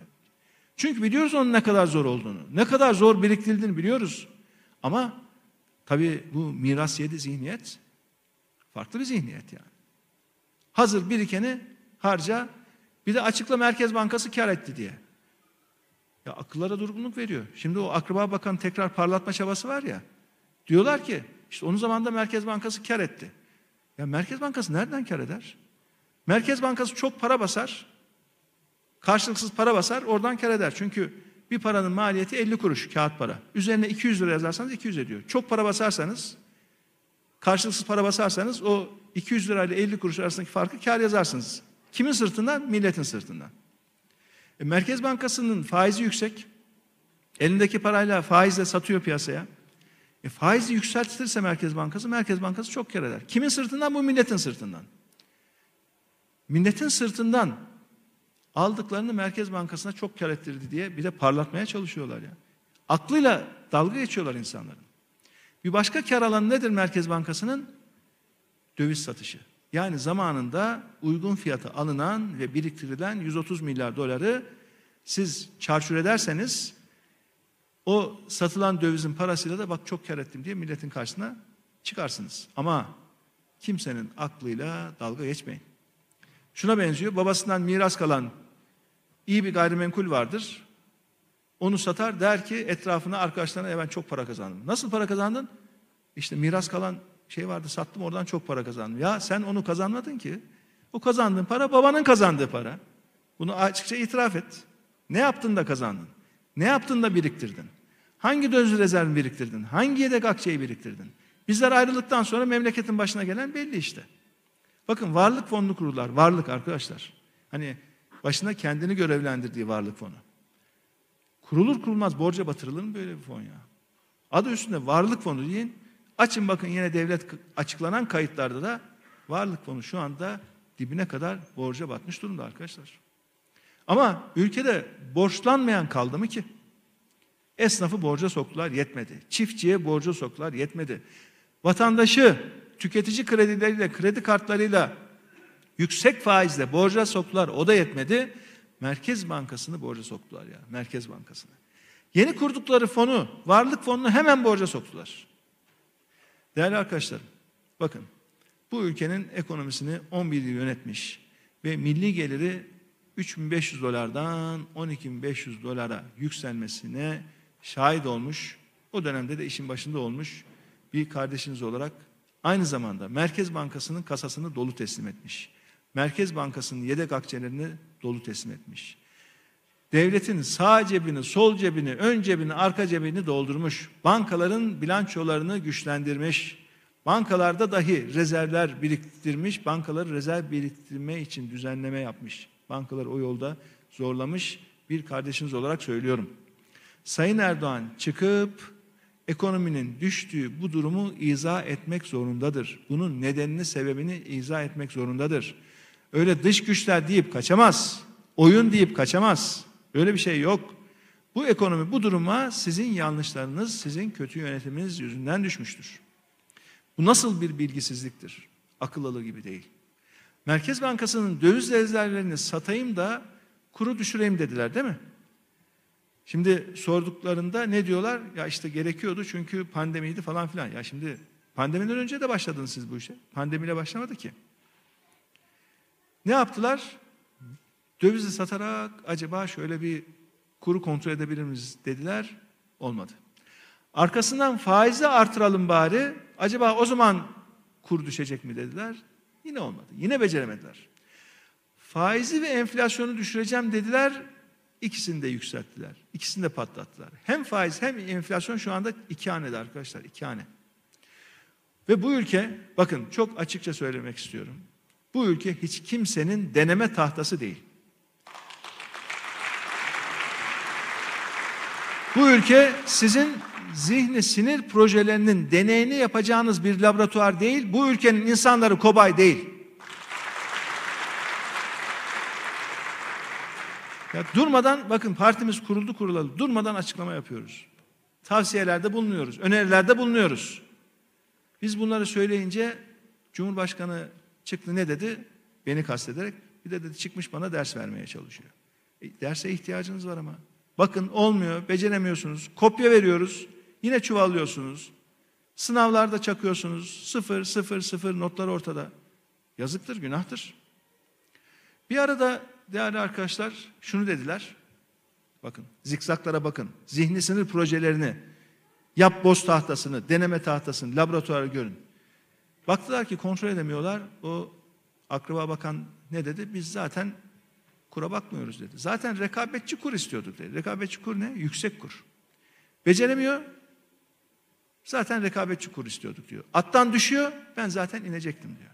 Çünkü biliyoruz onun ne kadar zor olduğunu. Ne kadar zor biriktirildiğini biliyoruz. Ama tabii bu miras yedi zihniyet farklı bir zihniyet yani. Hazır birikeni harca bir de açıkla Merkez Bankası kar etti diye. Ya akıllara durgunluk veriyor. Şimdi o akraba bakan tekrar parlatma çabası var ya. Diyorlar ki işte onun zamanında Merkez Bankası kar etti. Ya Merkez Bankası nereden kar eder? Merkez Bankası çok para basar. Karşılıksız para basar, oradan kar eder. Çünkü bir paranın maliyeti 50 kuruş kağıt para. Üzerine 200 lira yazarsanız 200 ediyor. Çok para basarsanız, karşılıksız para basarsanız o 200 lira ile 50 kuruş arasındaki farkı kar yazarsınız. Kimin sırtından? Milletin sırtından. E, Merkez Bankası'nın faizi yüksek. Elindeki parayla faizle satıyor piyasaya. E, faizi yükseltirse Merkez Bankası, Merkez Bankası çok kar eder. Kimin sırtından? Bu milletin sırtından. Milletin sırtından aldıklarını Merkez Bankası'na çok kar ettirdi diye bir de parlatmaya çalışıyorlar ya. Aklıyla dalga geçiyorlar insanların. Bir başka kar alanı nedir Merkez Bankası'nın? Döviz satışı. Yani zamanında uygun fiyata alınan ve biriktirilen 130 milyar doları siz çarçur ederseniz o satılan dövizin parasıyla da bak çok kar ettim diye milletin karşısına çıkarsınız. Ama kimsenin aklıyla dalga geçmeyin. Şuna benziyor babasından miras kalan iyi bir gayrimenkul vardır. Onu satar der ki etrafına arkadaşlarına e ben çok para kazandım. Nasıl para kazandın? İşte miras kalan şey vardı sattım oradan çok para kazandım. Ya sen onu kazanmadın ki. O kazandığın para babanın kazandığı para. Bunu açıkça itiraf et. Ne yaptın da kazandın? Ne yaptın da biriktirdin? Hangi döviz rezervini biriktirdin? Hangi yedek akçeyi biriktirdin? Bizler ayrıldıktan sonra memleketin başına gelen belli işte. Bakın varlık fonunu kurdular. Varlık arkadaşlar. Hani başına kendini görevlendirdiği varlık fonu. Kurulur kurulmaz borca batırılır mı böyle bir fon ya? Adı üstünde varlık fonu deyin. Açın bakın yine devlet açıklanan kayıtlarda da varlık fonu şu anda dibine kadar borca batmış durumda arkadaşlar. Ama ülkede borçlanmayan kaldı mı ki? Esnafı borca soktular yetmedi. Çiftçiye borca soktular yetmedi. Vatandaşı tüketici kredileriyle, kredi kartlarıyla yüksek faizle borca soktular o da yetmedi. Merkez Bankası'nı borca soktular ya. Merkez Bankası'nı. Yeni kurdukları fonu, varlık fonunu hemen borca soktular. Değerli arkadaşlarım, bakın bu ülkenin ekonomisini 11 yıl yönetmiş ve milli geliri 3500 dolardan 12500 dolara yükselmesine şahit olmuş. O dönemde de işin başında olmuş bir kardeşiniz olarak aynı zamanda Merkez Bankası'nın kasasını dolu teslim etmiş. Merkez Bankası'nın yedek akçelerini dolu teslim etmiş. Devletin sağ cebini, sol cebini, ön cebini, arka cebini doldurmuş. Bankaların bilançolarını güçlendirmiş. Bankalarda dahi rezervler biriktirmiş. Bankaları rezerv biriktirme için düzenleme yapmış. Bankalar o yolda zorlamış bir kardeşiniz olarak söylüyorum. Sayın Erdoğan çıkıp ekonominin düştüğü bu durumu izah etmek zorundadır. Bunun nedenini, sebebini izah etmek zorundadır. Öyle dış güçler deyip kaçamaz. Oyun deyip kaçamaz. Öyle bir şey yok. Bu ekonomi bu duruma sizin yanlışlarınız, sizin kötü yönetiminiz yüzünden düşmüştür. Bu nasıl bir bilgisizliktir? Akıl alır gibi değil. Merkez Bankası'nın döviz rezervlerini satayım da kuru düşüreyim dediler değil mi? Şimdi sorduklarında ne diyorlar? Ya işte gerekiyordu çünkü pandemiydi falan filan. Ya şimdi pandemiden önce de başladınız siz bu işe. Pandemiyle başlamadı ki. Ne yaptılar? Dövizi satarak acaba şöyle bir kuru kontrol edebilir miyiz dediler. Olmadı. Arkasından faizi artıralım bari. Acaba o zaman kur düşecek mi dediler. Yine olmadı. Yine beceremediler. Faizi ve enflasyonu düşüreceğim dediler. İkisini de yükselttiler. İkisini de patlattılar. Hem faiz hem enflasyon şu anda iki hanede arkadaşlar. iki hane. Ve bu ülke bakın çok açıkça söylemek istiyorum. Bu ülke hiç kimsenin deneme tahtası değil. Bu ülke sizin zihni sinir projelerinin deneyini yapacağınız bir laboratuvar değil. Bu ülkenin insanları kobay değil. Ya durmadan bakın partimiz kuruldu kurulalı durmadan açıklama yapıyoruz. Tavsiyelerde bulunuyoruz, önerilerde bulunuyoruz. Biz bunları söyleyince Cumhurbaşkanı çıktı ne dedi? Beni kastederek bir de dedi çıkmış bana ders vermeye çalışıyor. E, derse ihtiyacınız var ama. Bakın olmuyor, beceremiyorsunuz. Kopya veriyoruz. Yine çuvallıyorsunuz. Sınavlarda çakıyorsunuz. Sıfır, sıfır, sıfır notlar ortada. Yazıktır, günahtır. Bir arada değerli arkadaşlar şunu dediler. Bakın zikzaklara bakın. Zihni sınır projelerini, yap boz tahtasını, deneme tahtasını, laboratuvarı görün. Baktılar ki kontrol edemiyorlar. O akraba bakan ne dedi? Biz zaten kura bakmıyoruz dedi. Zaten rekabetçi kur istiyorduk dedi. Rekabetçi kur ne? Yüksek kur. Beceremiyor. Zaten rekabetçi kur istiyorduk diyor. Attan düşüyor. Ben zaten inecektim diyor.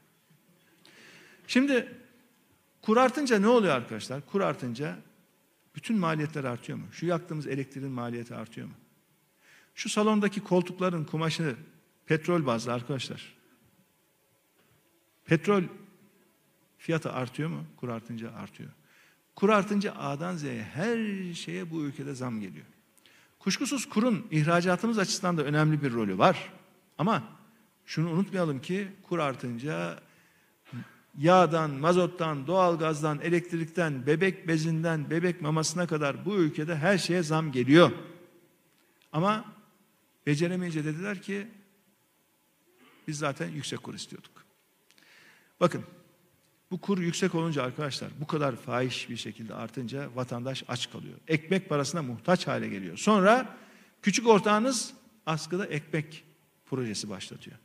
Şimdi Kur artınca ne oluyor arkadaşlar? Kur artınca bütün maliyetler artıyor mu? Şu yaktığımız elektriğin maliyeti artıyor mu? Şu salondaki koltukların kumaşı petrol bazlı arkadaşlar. Petrol fiyatı artıyor mu? Kur artınca artıyor. Kur artınca A'dan Z'ye her şeye bu ülkede zam geliyor. Kuşkusuz kurun ihracatımız açısından da önemli bir rolü var. Ama şunu unutmayalım ki kur artınca yağdan, mazottan, doğalgazdan, elektrikten, bebek bezinden, bebek mamasına kadar bu ülkede her şeye zam geliyor. Ama beceremeyince dediler ki biz zaten yüksek kur istiyorduk. Bakın bu kur yüksek olunca arkadaşlar bu kadar fahiş bir şekilde artınca vatandaş aç kalıyor. Ekmek parasına muhtaç hale geliyor. Sonra küçük ortağınız askıda ekmek projesi başlatıyor.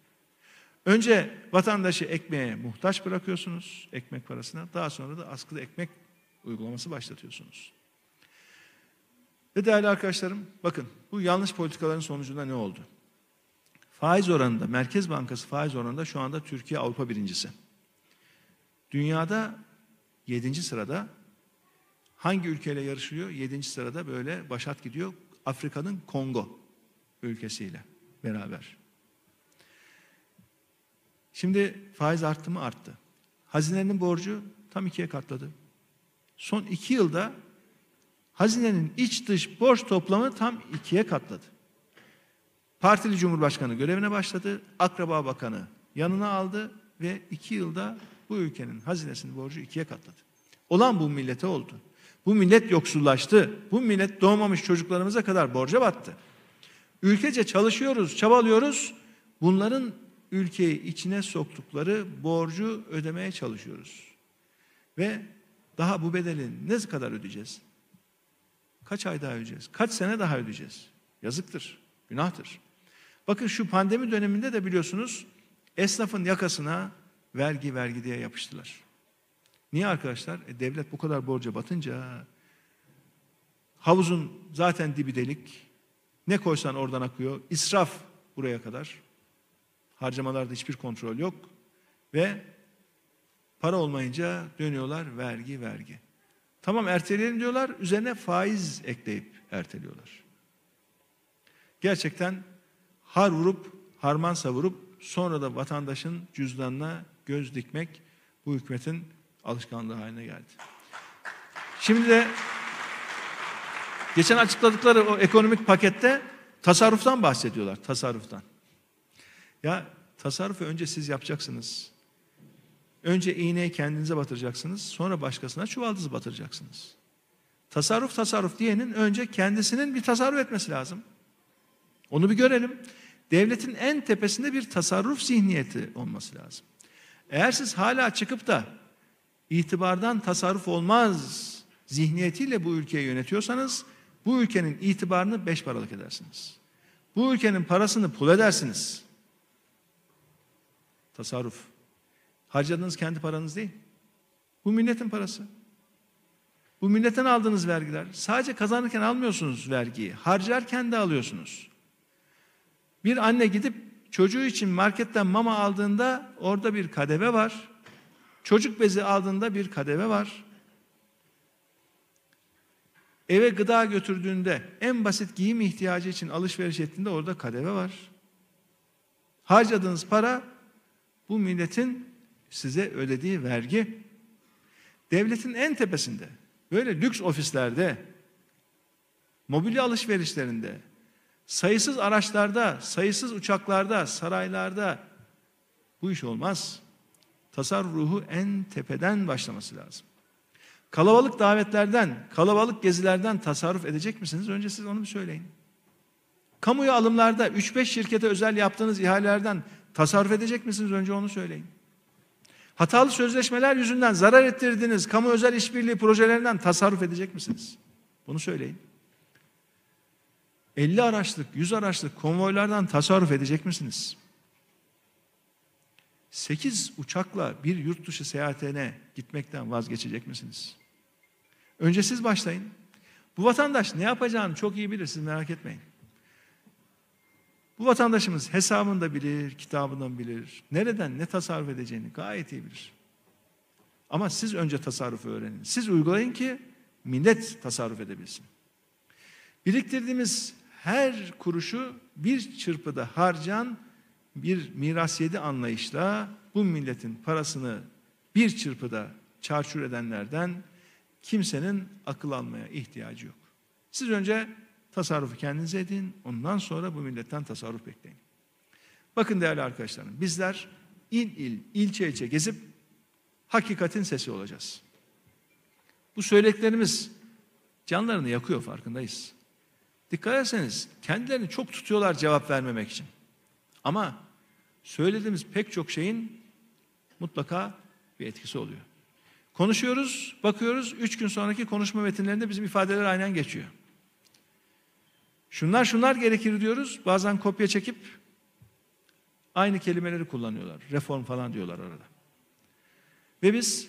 Önce vatandaşı ekmeğe muhtaç bırakıyorsunuz, ekmek parasına. Daha sonra da askıda ekmek uygulaması başlatıyorsunuz. Ve değerli arkadaşlarım bakın bu yanlış politikaların sonucunda ne oldu? Faiz oranında, Merkez Bankası faiz oranında şu anda Türkiye Avrupa birincisi. Dünyada yedinci sırada hangi ülkeyle yarışılıyor? Yedinci sırada böyle başat gidiyor. Afrika'nın Kongo ülkesiyle beraber. Şimdi faiz arttı mı? Arttı. Hazinenin borcu tam ikiye katladı. Son iki yılda hazinenin iç dış borç toplamı tam ikiye katladı. Partili Cumhurbaşkanı görevine başladı. Akraba Bakanı yanına aldı ve iki yılda bu ülkenin hazinesinin borcu ikiye katladı. Olan bu millete oldu. Bu millet yoksullaştı. Bu millet doğmamış çocuklarımıza kadar borca battı. Ülkece çalışıyoruz, çabalıyoruz. Bunların ülkeyi içine soktukları borcu ödemeye çalışıyoruz. Ve daha bu bedeli ne kadar ödeyeceğiz? Kaç ay daha ödeyeceğiz? Kaç sene daha ödeyeceğiz? Yazıktır, günahtır. Bakın şu pandemi döneminde de biliyorsunuz esnafın yakasına vergi vergi diye yapıştılar. Niye arkadaşlar? E, devlet bu kadar borca batınca havuzun zaten dibi delik. Ne koysan oradan akıyor. İsraf buraya kadar. Harcamalarda hiçbir kontrol yok. Ve para olmayınca dönüyorlar vergi vergi. Tamam erteleyelim diyorlar. Üzerine faiz ekleyip erteliyorlar. Gerçekten har vurup harman savurup sonra da vatandaşın cüzdanına göz dikmek bu hükümetin alışkanlığı haline geldi. Şimdi de geçen açıkladıkları o ekonomik pakette tasarruftan bahsediyorlar. Tasarruftan. Ya tasarrufu önce siz yapacaksınız. Önce iğneyi kendinize batıracaksınız. Sonra başkasına çuvaldızı batıracaksınız. Tasarruf tasarruf diyenin önce kendisinin bir tasarruf etmesi lazım. Onu bir görelim. Devletin en tepesinde bir tasarruf zihniyeti olması lazım. Eğer siz hala çıkıp da itibardan tasarruf olmaz zihniyetiyle bu ülkeyi yönetiyorsanız bu ülkenin itibarını beş paralık edersiniz. Bu ülkenin parasını pul edersiniz. Tasarruf. Harcadığınız kendi paranız değil. Bu milletin parası. Bu milletten aldığınız vergiler. Sadece kazanırken almıyorsunuz vergiyi. Harcarken de alıyorsunuz. Bir anne gidip çocuğu için marketten mama aldığında orada bir kadeve var. Çocuk bezi aldığında bir kadeve var. Eve gıda götürdüğünde en basit giyim ihtiyacı için alışveriş ettiğinde orada kadeve var. Harcadığınız para bu milletin size ödediği vergi. Devletin en tepesinde böyle lüks ofislerde mobilya alışverişlerinde sayısız araçlarda, sayısız uçaklarda, saraylarda bu iş olmaz. Tasarruf ruhu en tepeden başlaması lazım. Kalabalık davetlerden, kalabalık gezilerden tasarruf edecek misiniz? Önce siz onu bir söyleyin. Kamuya alımlarda 3-5 şirkete özel yaptığınız ihalelerden tasarruf edecek misiniz? Önce onu söyleyin. Hatalı sözleşmeler yüzünden zarar ettirdiğiniz kamu özel işbirliği projelerinden tasarruf edecek misiniz? Bunu söyleyin. 50 araçlık, 100 araçlık konvoylardan tasarruf edecek misiniz? 8 uçakla bir yurt dışı seyahatine gitmekten vazgeçecek misiniz? Önce siz başlayın. Bu vatandaş ne yapacağını çok iyi bilir, siz merak etmeyin. Bu vatandaşımız hesabında bilir, kitabından bilir. Nereden ne tasarruf edeceğini gayet iyi bilir. Ama siz önce tasarrufu öğrenin. Siz uygulayın ki millet tasarruf edebilsin. Biriktirdiğimiz her kuruşu bir çırpıda harcan bir miras yedi anlayışla bu milletin parasını bir çırpıda çarçur edenlerden kimsenin akıl almaya ihtiyacı yok. Siz önce tasarrufu kendinize edin, ondan sonra bu milletten tasarruf bekleyin. Bakın değerli arkadaşlarım, bizler il il, ilçe ilçe gezip hakikatin sesi olacağız. Bu söylediklerimiz canlarını yakıyor farkındayız. Dikkat ederseniz kendilerini çok tutuyorlar cevap vermemek için. Ama söylediğimiz pek çok şeyin mutlaka bir etkisi oluyor. Konuşuyoruz, bakıyoruz, üç gün sonraki konuşma metinlerinde bizim ifadeler aynen geçiyor. Şunlar şunlar gerekir diyoruz, bazen kopya çekip aynı kelimeleri kullanıyorlar. Reform falan diyorlar arada. Ve biz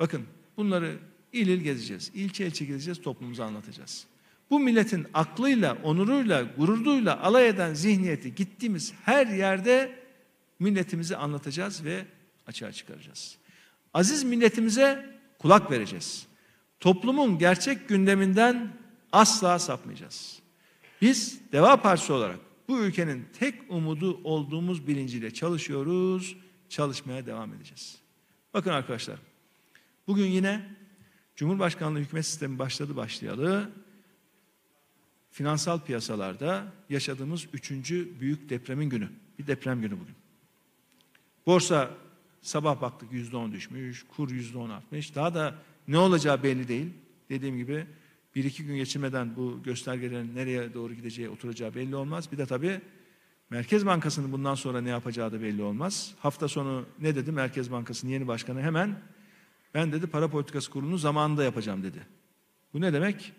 bakın bunları İl il gezeceğiz. ilçe ilçe gezeceğiz, toplumumuzu anlatacağız. Bu milletin aklıyla, onuruyla, gururuyla alay eden zihniyeti gittiğimiz her yerde milletimizi anlatacağız ve açığa çıkaracağız. Aziz milletimize kulak vereceğiz. Toplumun gerçek gündeminden asla sapmayacağız. Biz Deva Partisi olarak bu ülkenin tek umudu olduğumuz bilinciyle çalışıyoruz, çalışmaya devam edeceğiz. Bakın arkadaşlar, bugün yine Cumhurbaşkanlığı hükümet sistemi başladı başlayalı finansal piyasalarda yaşadığımız üçüncü büyük depremin günü. Bir deprem günü bugün. Borsa sabah baktık yüzde on düşmüş, kur yüzde on artmış. Daha da ne olacağı belli değil. Dediğim gibi bir iki gün geçirmeden bu göstergelerin nereye doğru gideceği, oturacağı belli olmaz. Bir de tabii Merkez Bankası'nın bundan sonra ne yapacağı da belli olmaz. Hafta sonu ne dedi Merkez Bankası'nın yeni başkanı hemen ben dedi para politikası kurulunu zamanında yapacağım dedi. Bu ne demek?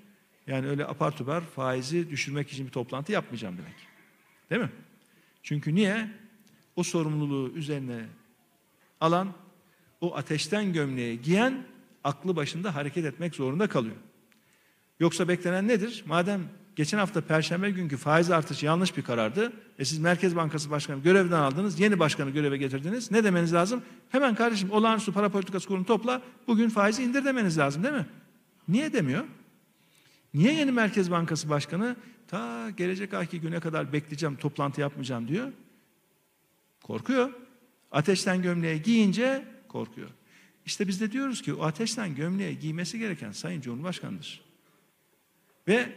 Yani öyle apar topar faizi düşürmek için bir toplantı yapmayacağım demek. Değil mi? Çünkü niye? O sorumluluğu üzerine alan, o ateşten gömleği giyen aklı başında hareket etmek zorunda kalıyor. Yoksa beklenen nedir? Madem geçen hafta perşembe günkü faiz artışı yanlış bir karardı. E siz Merkez Bankası Başkanı görevden aldınız, yeni başkanı göreve getirdiniz. Ne demeniz lazım? Hemen kardeşim olağanüstü para politikası kurulunu topla, bugün faizi indir demeniz lazım değil mi? Niye demiyor? Niye yeni Merkez Bankası Başkanı ta gelecek ayki güne kadar bekleyeceğim, toplantı yapmayacağım diyor? Korkuyor. Ateşten gömleği giyince korkuyor. İşte biz de diyoruz ki o ateşten gömleği giymesi gereken Sayın Cumhurbaşkanı'dır. Ve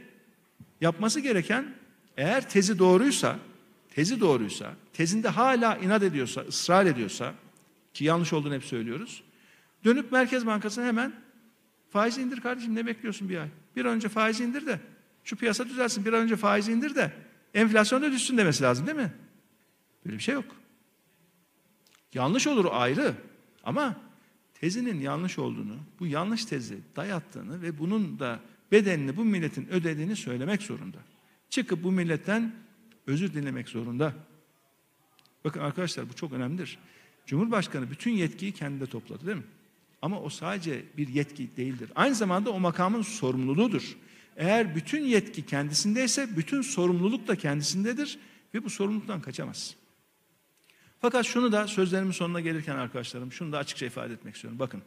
yapması gereken eğer tezi doğruysa, tezi doğruysa, tezinde hala inat ediyorsa, ısrar ediyorsa ki yanlış olduğunu hep söylüyoruz. Dönüp Merkez Bankası'na hemen faiz indir kardeşim ne bekliyorsun bir ay? Bir an önce faiz indir de şu piyasa düzelsin bir an önce faiz indir de enflasyon da düşsün demesi lazım değil mi? Böyle bir şey yok. Yanlış olur ayrı ama tezinin yanlış olduğunu, bu yanlış tezi dayattığını ve bunun da bedelini bu milletin ödediğini söylemek zorunda. Çıkıp bu milletten özür dilemek zorunda. Bakın arkadaşlar bu çok önemlidir. Cumhurbaşkanı bütün yetkiyi kendinde topladı değil mi? Ama o sadece bir yetki değildir. Aynı zamanda o makamın sorumluluğudur. Eğer bütün yetki kendisindeyse bütün sorumluluk da kendisindedir ve bu sorumluluktan kaçamaz. Fakat şunu da sözlerimin sonuna gelirken arkadaşlarım şunu da açıkça ifade etmek istiyorum. Bakın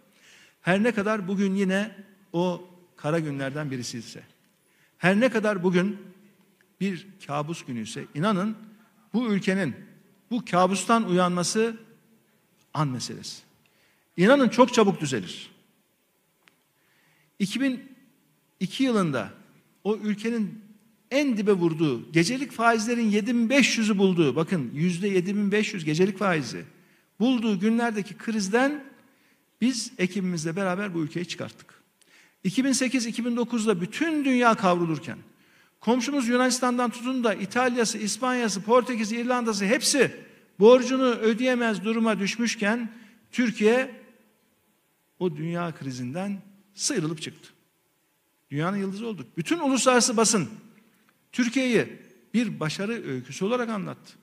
her ne kadar bugün yine o kara günlerden birisi ise her ne kadar bugün bir kabus günü ise inanın bu ülkenin bu kabustan uyanması an meselesi. İnanın çok çabuk düzelir. 2002 yılında o ülkenin en dibe vurduğu, gecelik faizlerin 7500'ü bulduğu, bakın yüzde 7500 gecelik faizi bulduğu günlerdeki krizden biz ekibimizle beraber bu ülkeyi çıkarttık. 2008-2009'da bütün dünya kavrulurken, komşumuz Yunanistan'dan tutun da İtalya'sı, İspanya'sı, Portekiz'i, İrlanda'sı hepsi borcunu ödeyemez duruma düşmüşken Türkiye o dünya krizinden sıyrılıp çıktı. Dünyanın yıldızı olduk. Bütün uluslararası basın Türkiye'yi bir başarı öyküsü olarak anlattı.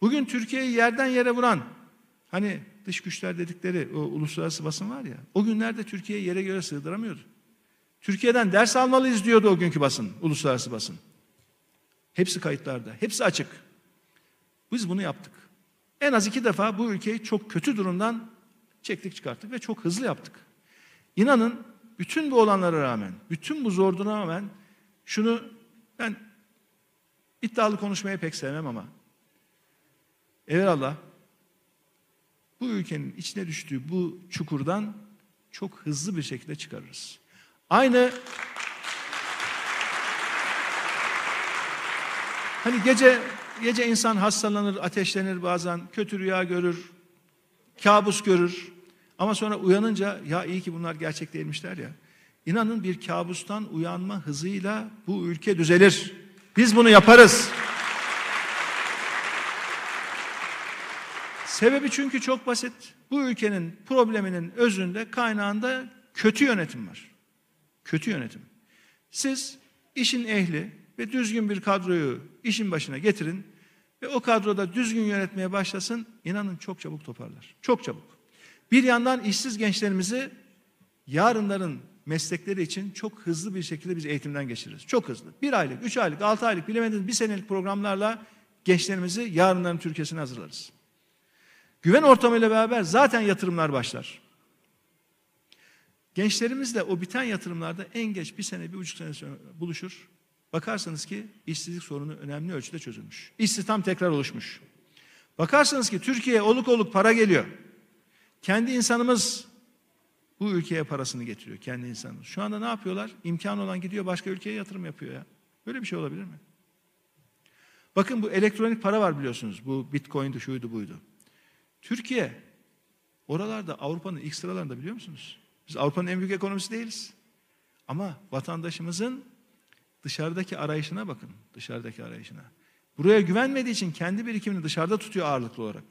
Bugün Türkiye'yi yerden yere vuran hani dış güçler dedikleri o uluslararası basın var ya o günlerde Türkiye'yi yere göre sığdıramıyordu. Türkiye'den ders almalıyız diyordu o günkü basın, uluslararası basın. Hepsi kayıtlarda, hepsi açık. Biz bunu yaptık. En az iki defa bu ülkeyi çok kötü durumdan çektik çıkarttık ve çok hızlı yaptık. İnanın bütün bu olanlara rağmen, bütün bu zor duruma rağmen şunu ben iddialı konuşmayı pek sevmem ama evvelallah bu ülkenin içine düştüğü bu çukurdan çok hızlı bir şekilde çıkarırız. Aynı hani gece gece insan hastalanır, ateşlenir bazen, kötü rüya görür, kabus görür. Ama sonra uyanınca ya iyi ki bunlar gerçek değilmişler ya. İnanın bir kabustan uyanma hızıyla bu ülke düzelir. Biz bunu yaparız. Sebebi çünkü çok basit. Bu ülkenin probleminin özünde, kaynağında kötü yönetim var. Kötü yönetim. Siz işin ehli ve düzgün bir kadroyu işin başına getirin ve o kadroda düzgün yönetmeye başlasın, inanın çok çabuk toparlar. Çok çabuk. Bir yandan işsiz gençlerimizi yarınların meslekleri için çok hızlı bir şekilde biz eğitimden geçiririz. Çok hızlı. Bir aylık, üç aylık, altı aylık bilemediniz bir senelik programlarla gençlerimizi yarınların Türkiye'sine hazırlarız. Güven ortamıyla beraber zaten yatırımlar başlar. Gençlerimizle o biten yatırımlarda en geç bir sene, bir buçuk sene sonra buluşur. Bakarsanız ki işsizlik sorunu önemli ölçüde çözülmüş. İstihdam tekrar oluşmuş. Bakarsanız ki Türkiye'ye oluk oluk para geliyor. Kendi insanımız bu ülkeye parasını getiriyor kendi insanımız. Şu anda ne yapıyorlar? İmkan olan gidiyor başka ülkeye yatırım yapıyor ya. Böyle bir şey olabilir mi? Bakın bu elektronik para var biliyorsunuz. Bu bitcoin'di, şuydu, buydu. Türkiye oralarda Avrupa'nın ilk sıralarında biliyor musunuz? Biz Avrupa'nın en büyük ekonomisi değiliz. Ama vatandaşımızın dışarıdaki arayışına bakın. Dışarıdaki arayışına. Buraya güvenmediği için kendi birikimini dışarıda tutuyor ağırlıklı olarak.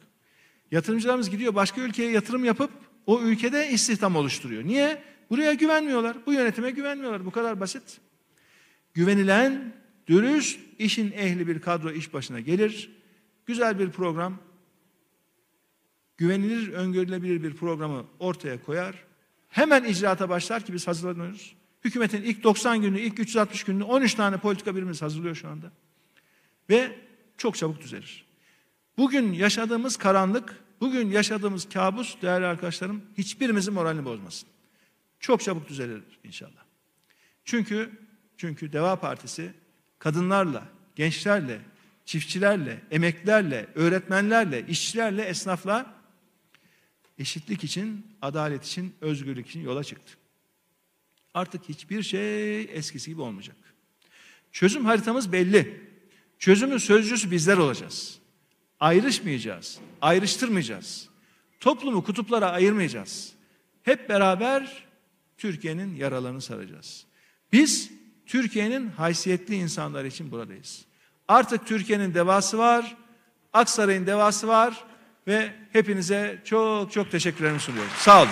Yatırımcılarımız gidiyor başka ülkeye yatırım yapıp o ülkede istihdam oluşturuyor. Niye? Buraya güvenmiyorlar. Bu yönetime güvenmiyorlar. Bu kadar basit. Güvenilen, dürüst, işin ehli bir kadro iş başına gelir. Güzel bir program, güvenilir, öngörülebilir bir programı ortaya koyar. Hemen icraata başlar ki biz hazırlanıyoruz. Hükümetin ilk 90 günü, ilk 360 günü 13 tane politika birimimiz hazırlıyor şu anda. Ve çok çabuk düzelir. Bugün yaşadığımız karanlık, bugün yaşadığımız kabus değerli arkadaşlarım hiçbirimizin moralini bozmasın. Çok çabuk düzelir inşallah. Çünkü çünkü Deva Partisi kadınlarla, gençlerle, çiftçilerle, emeklilerle, öğretmenlerle, işçilerle, esnafla eşitlik için, adalet için, özgürlük için yola çıktı. Artık hiçbir şey eskisi gibi olmayacak. Çözüm haritamız belli. Çözümün sözcüsü bizler olacağız. Ayrışmayacağız, ayrıştırmayacağız. Toplumu kutuplara ayırmayacağız. Hep beraber Türkiye'nin yaralarını saracağız. Biz Türkiye'nin haysiyetli insanlar için buradayız. Artık Türkiye'nin devası var, Aksaray'ın devası var ve hepinize çok çok teşekkürlerimi sunuyorum. Sağ olun.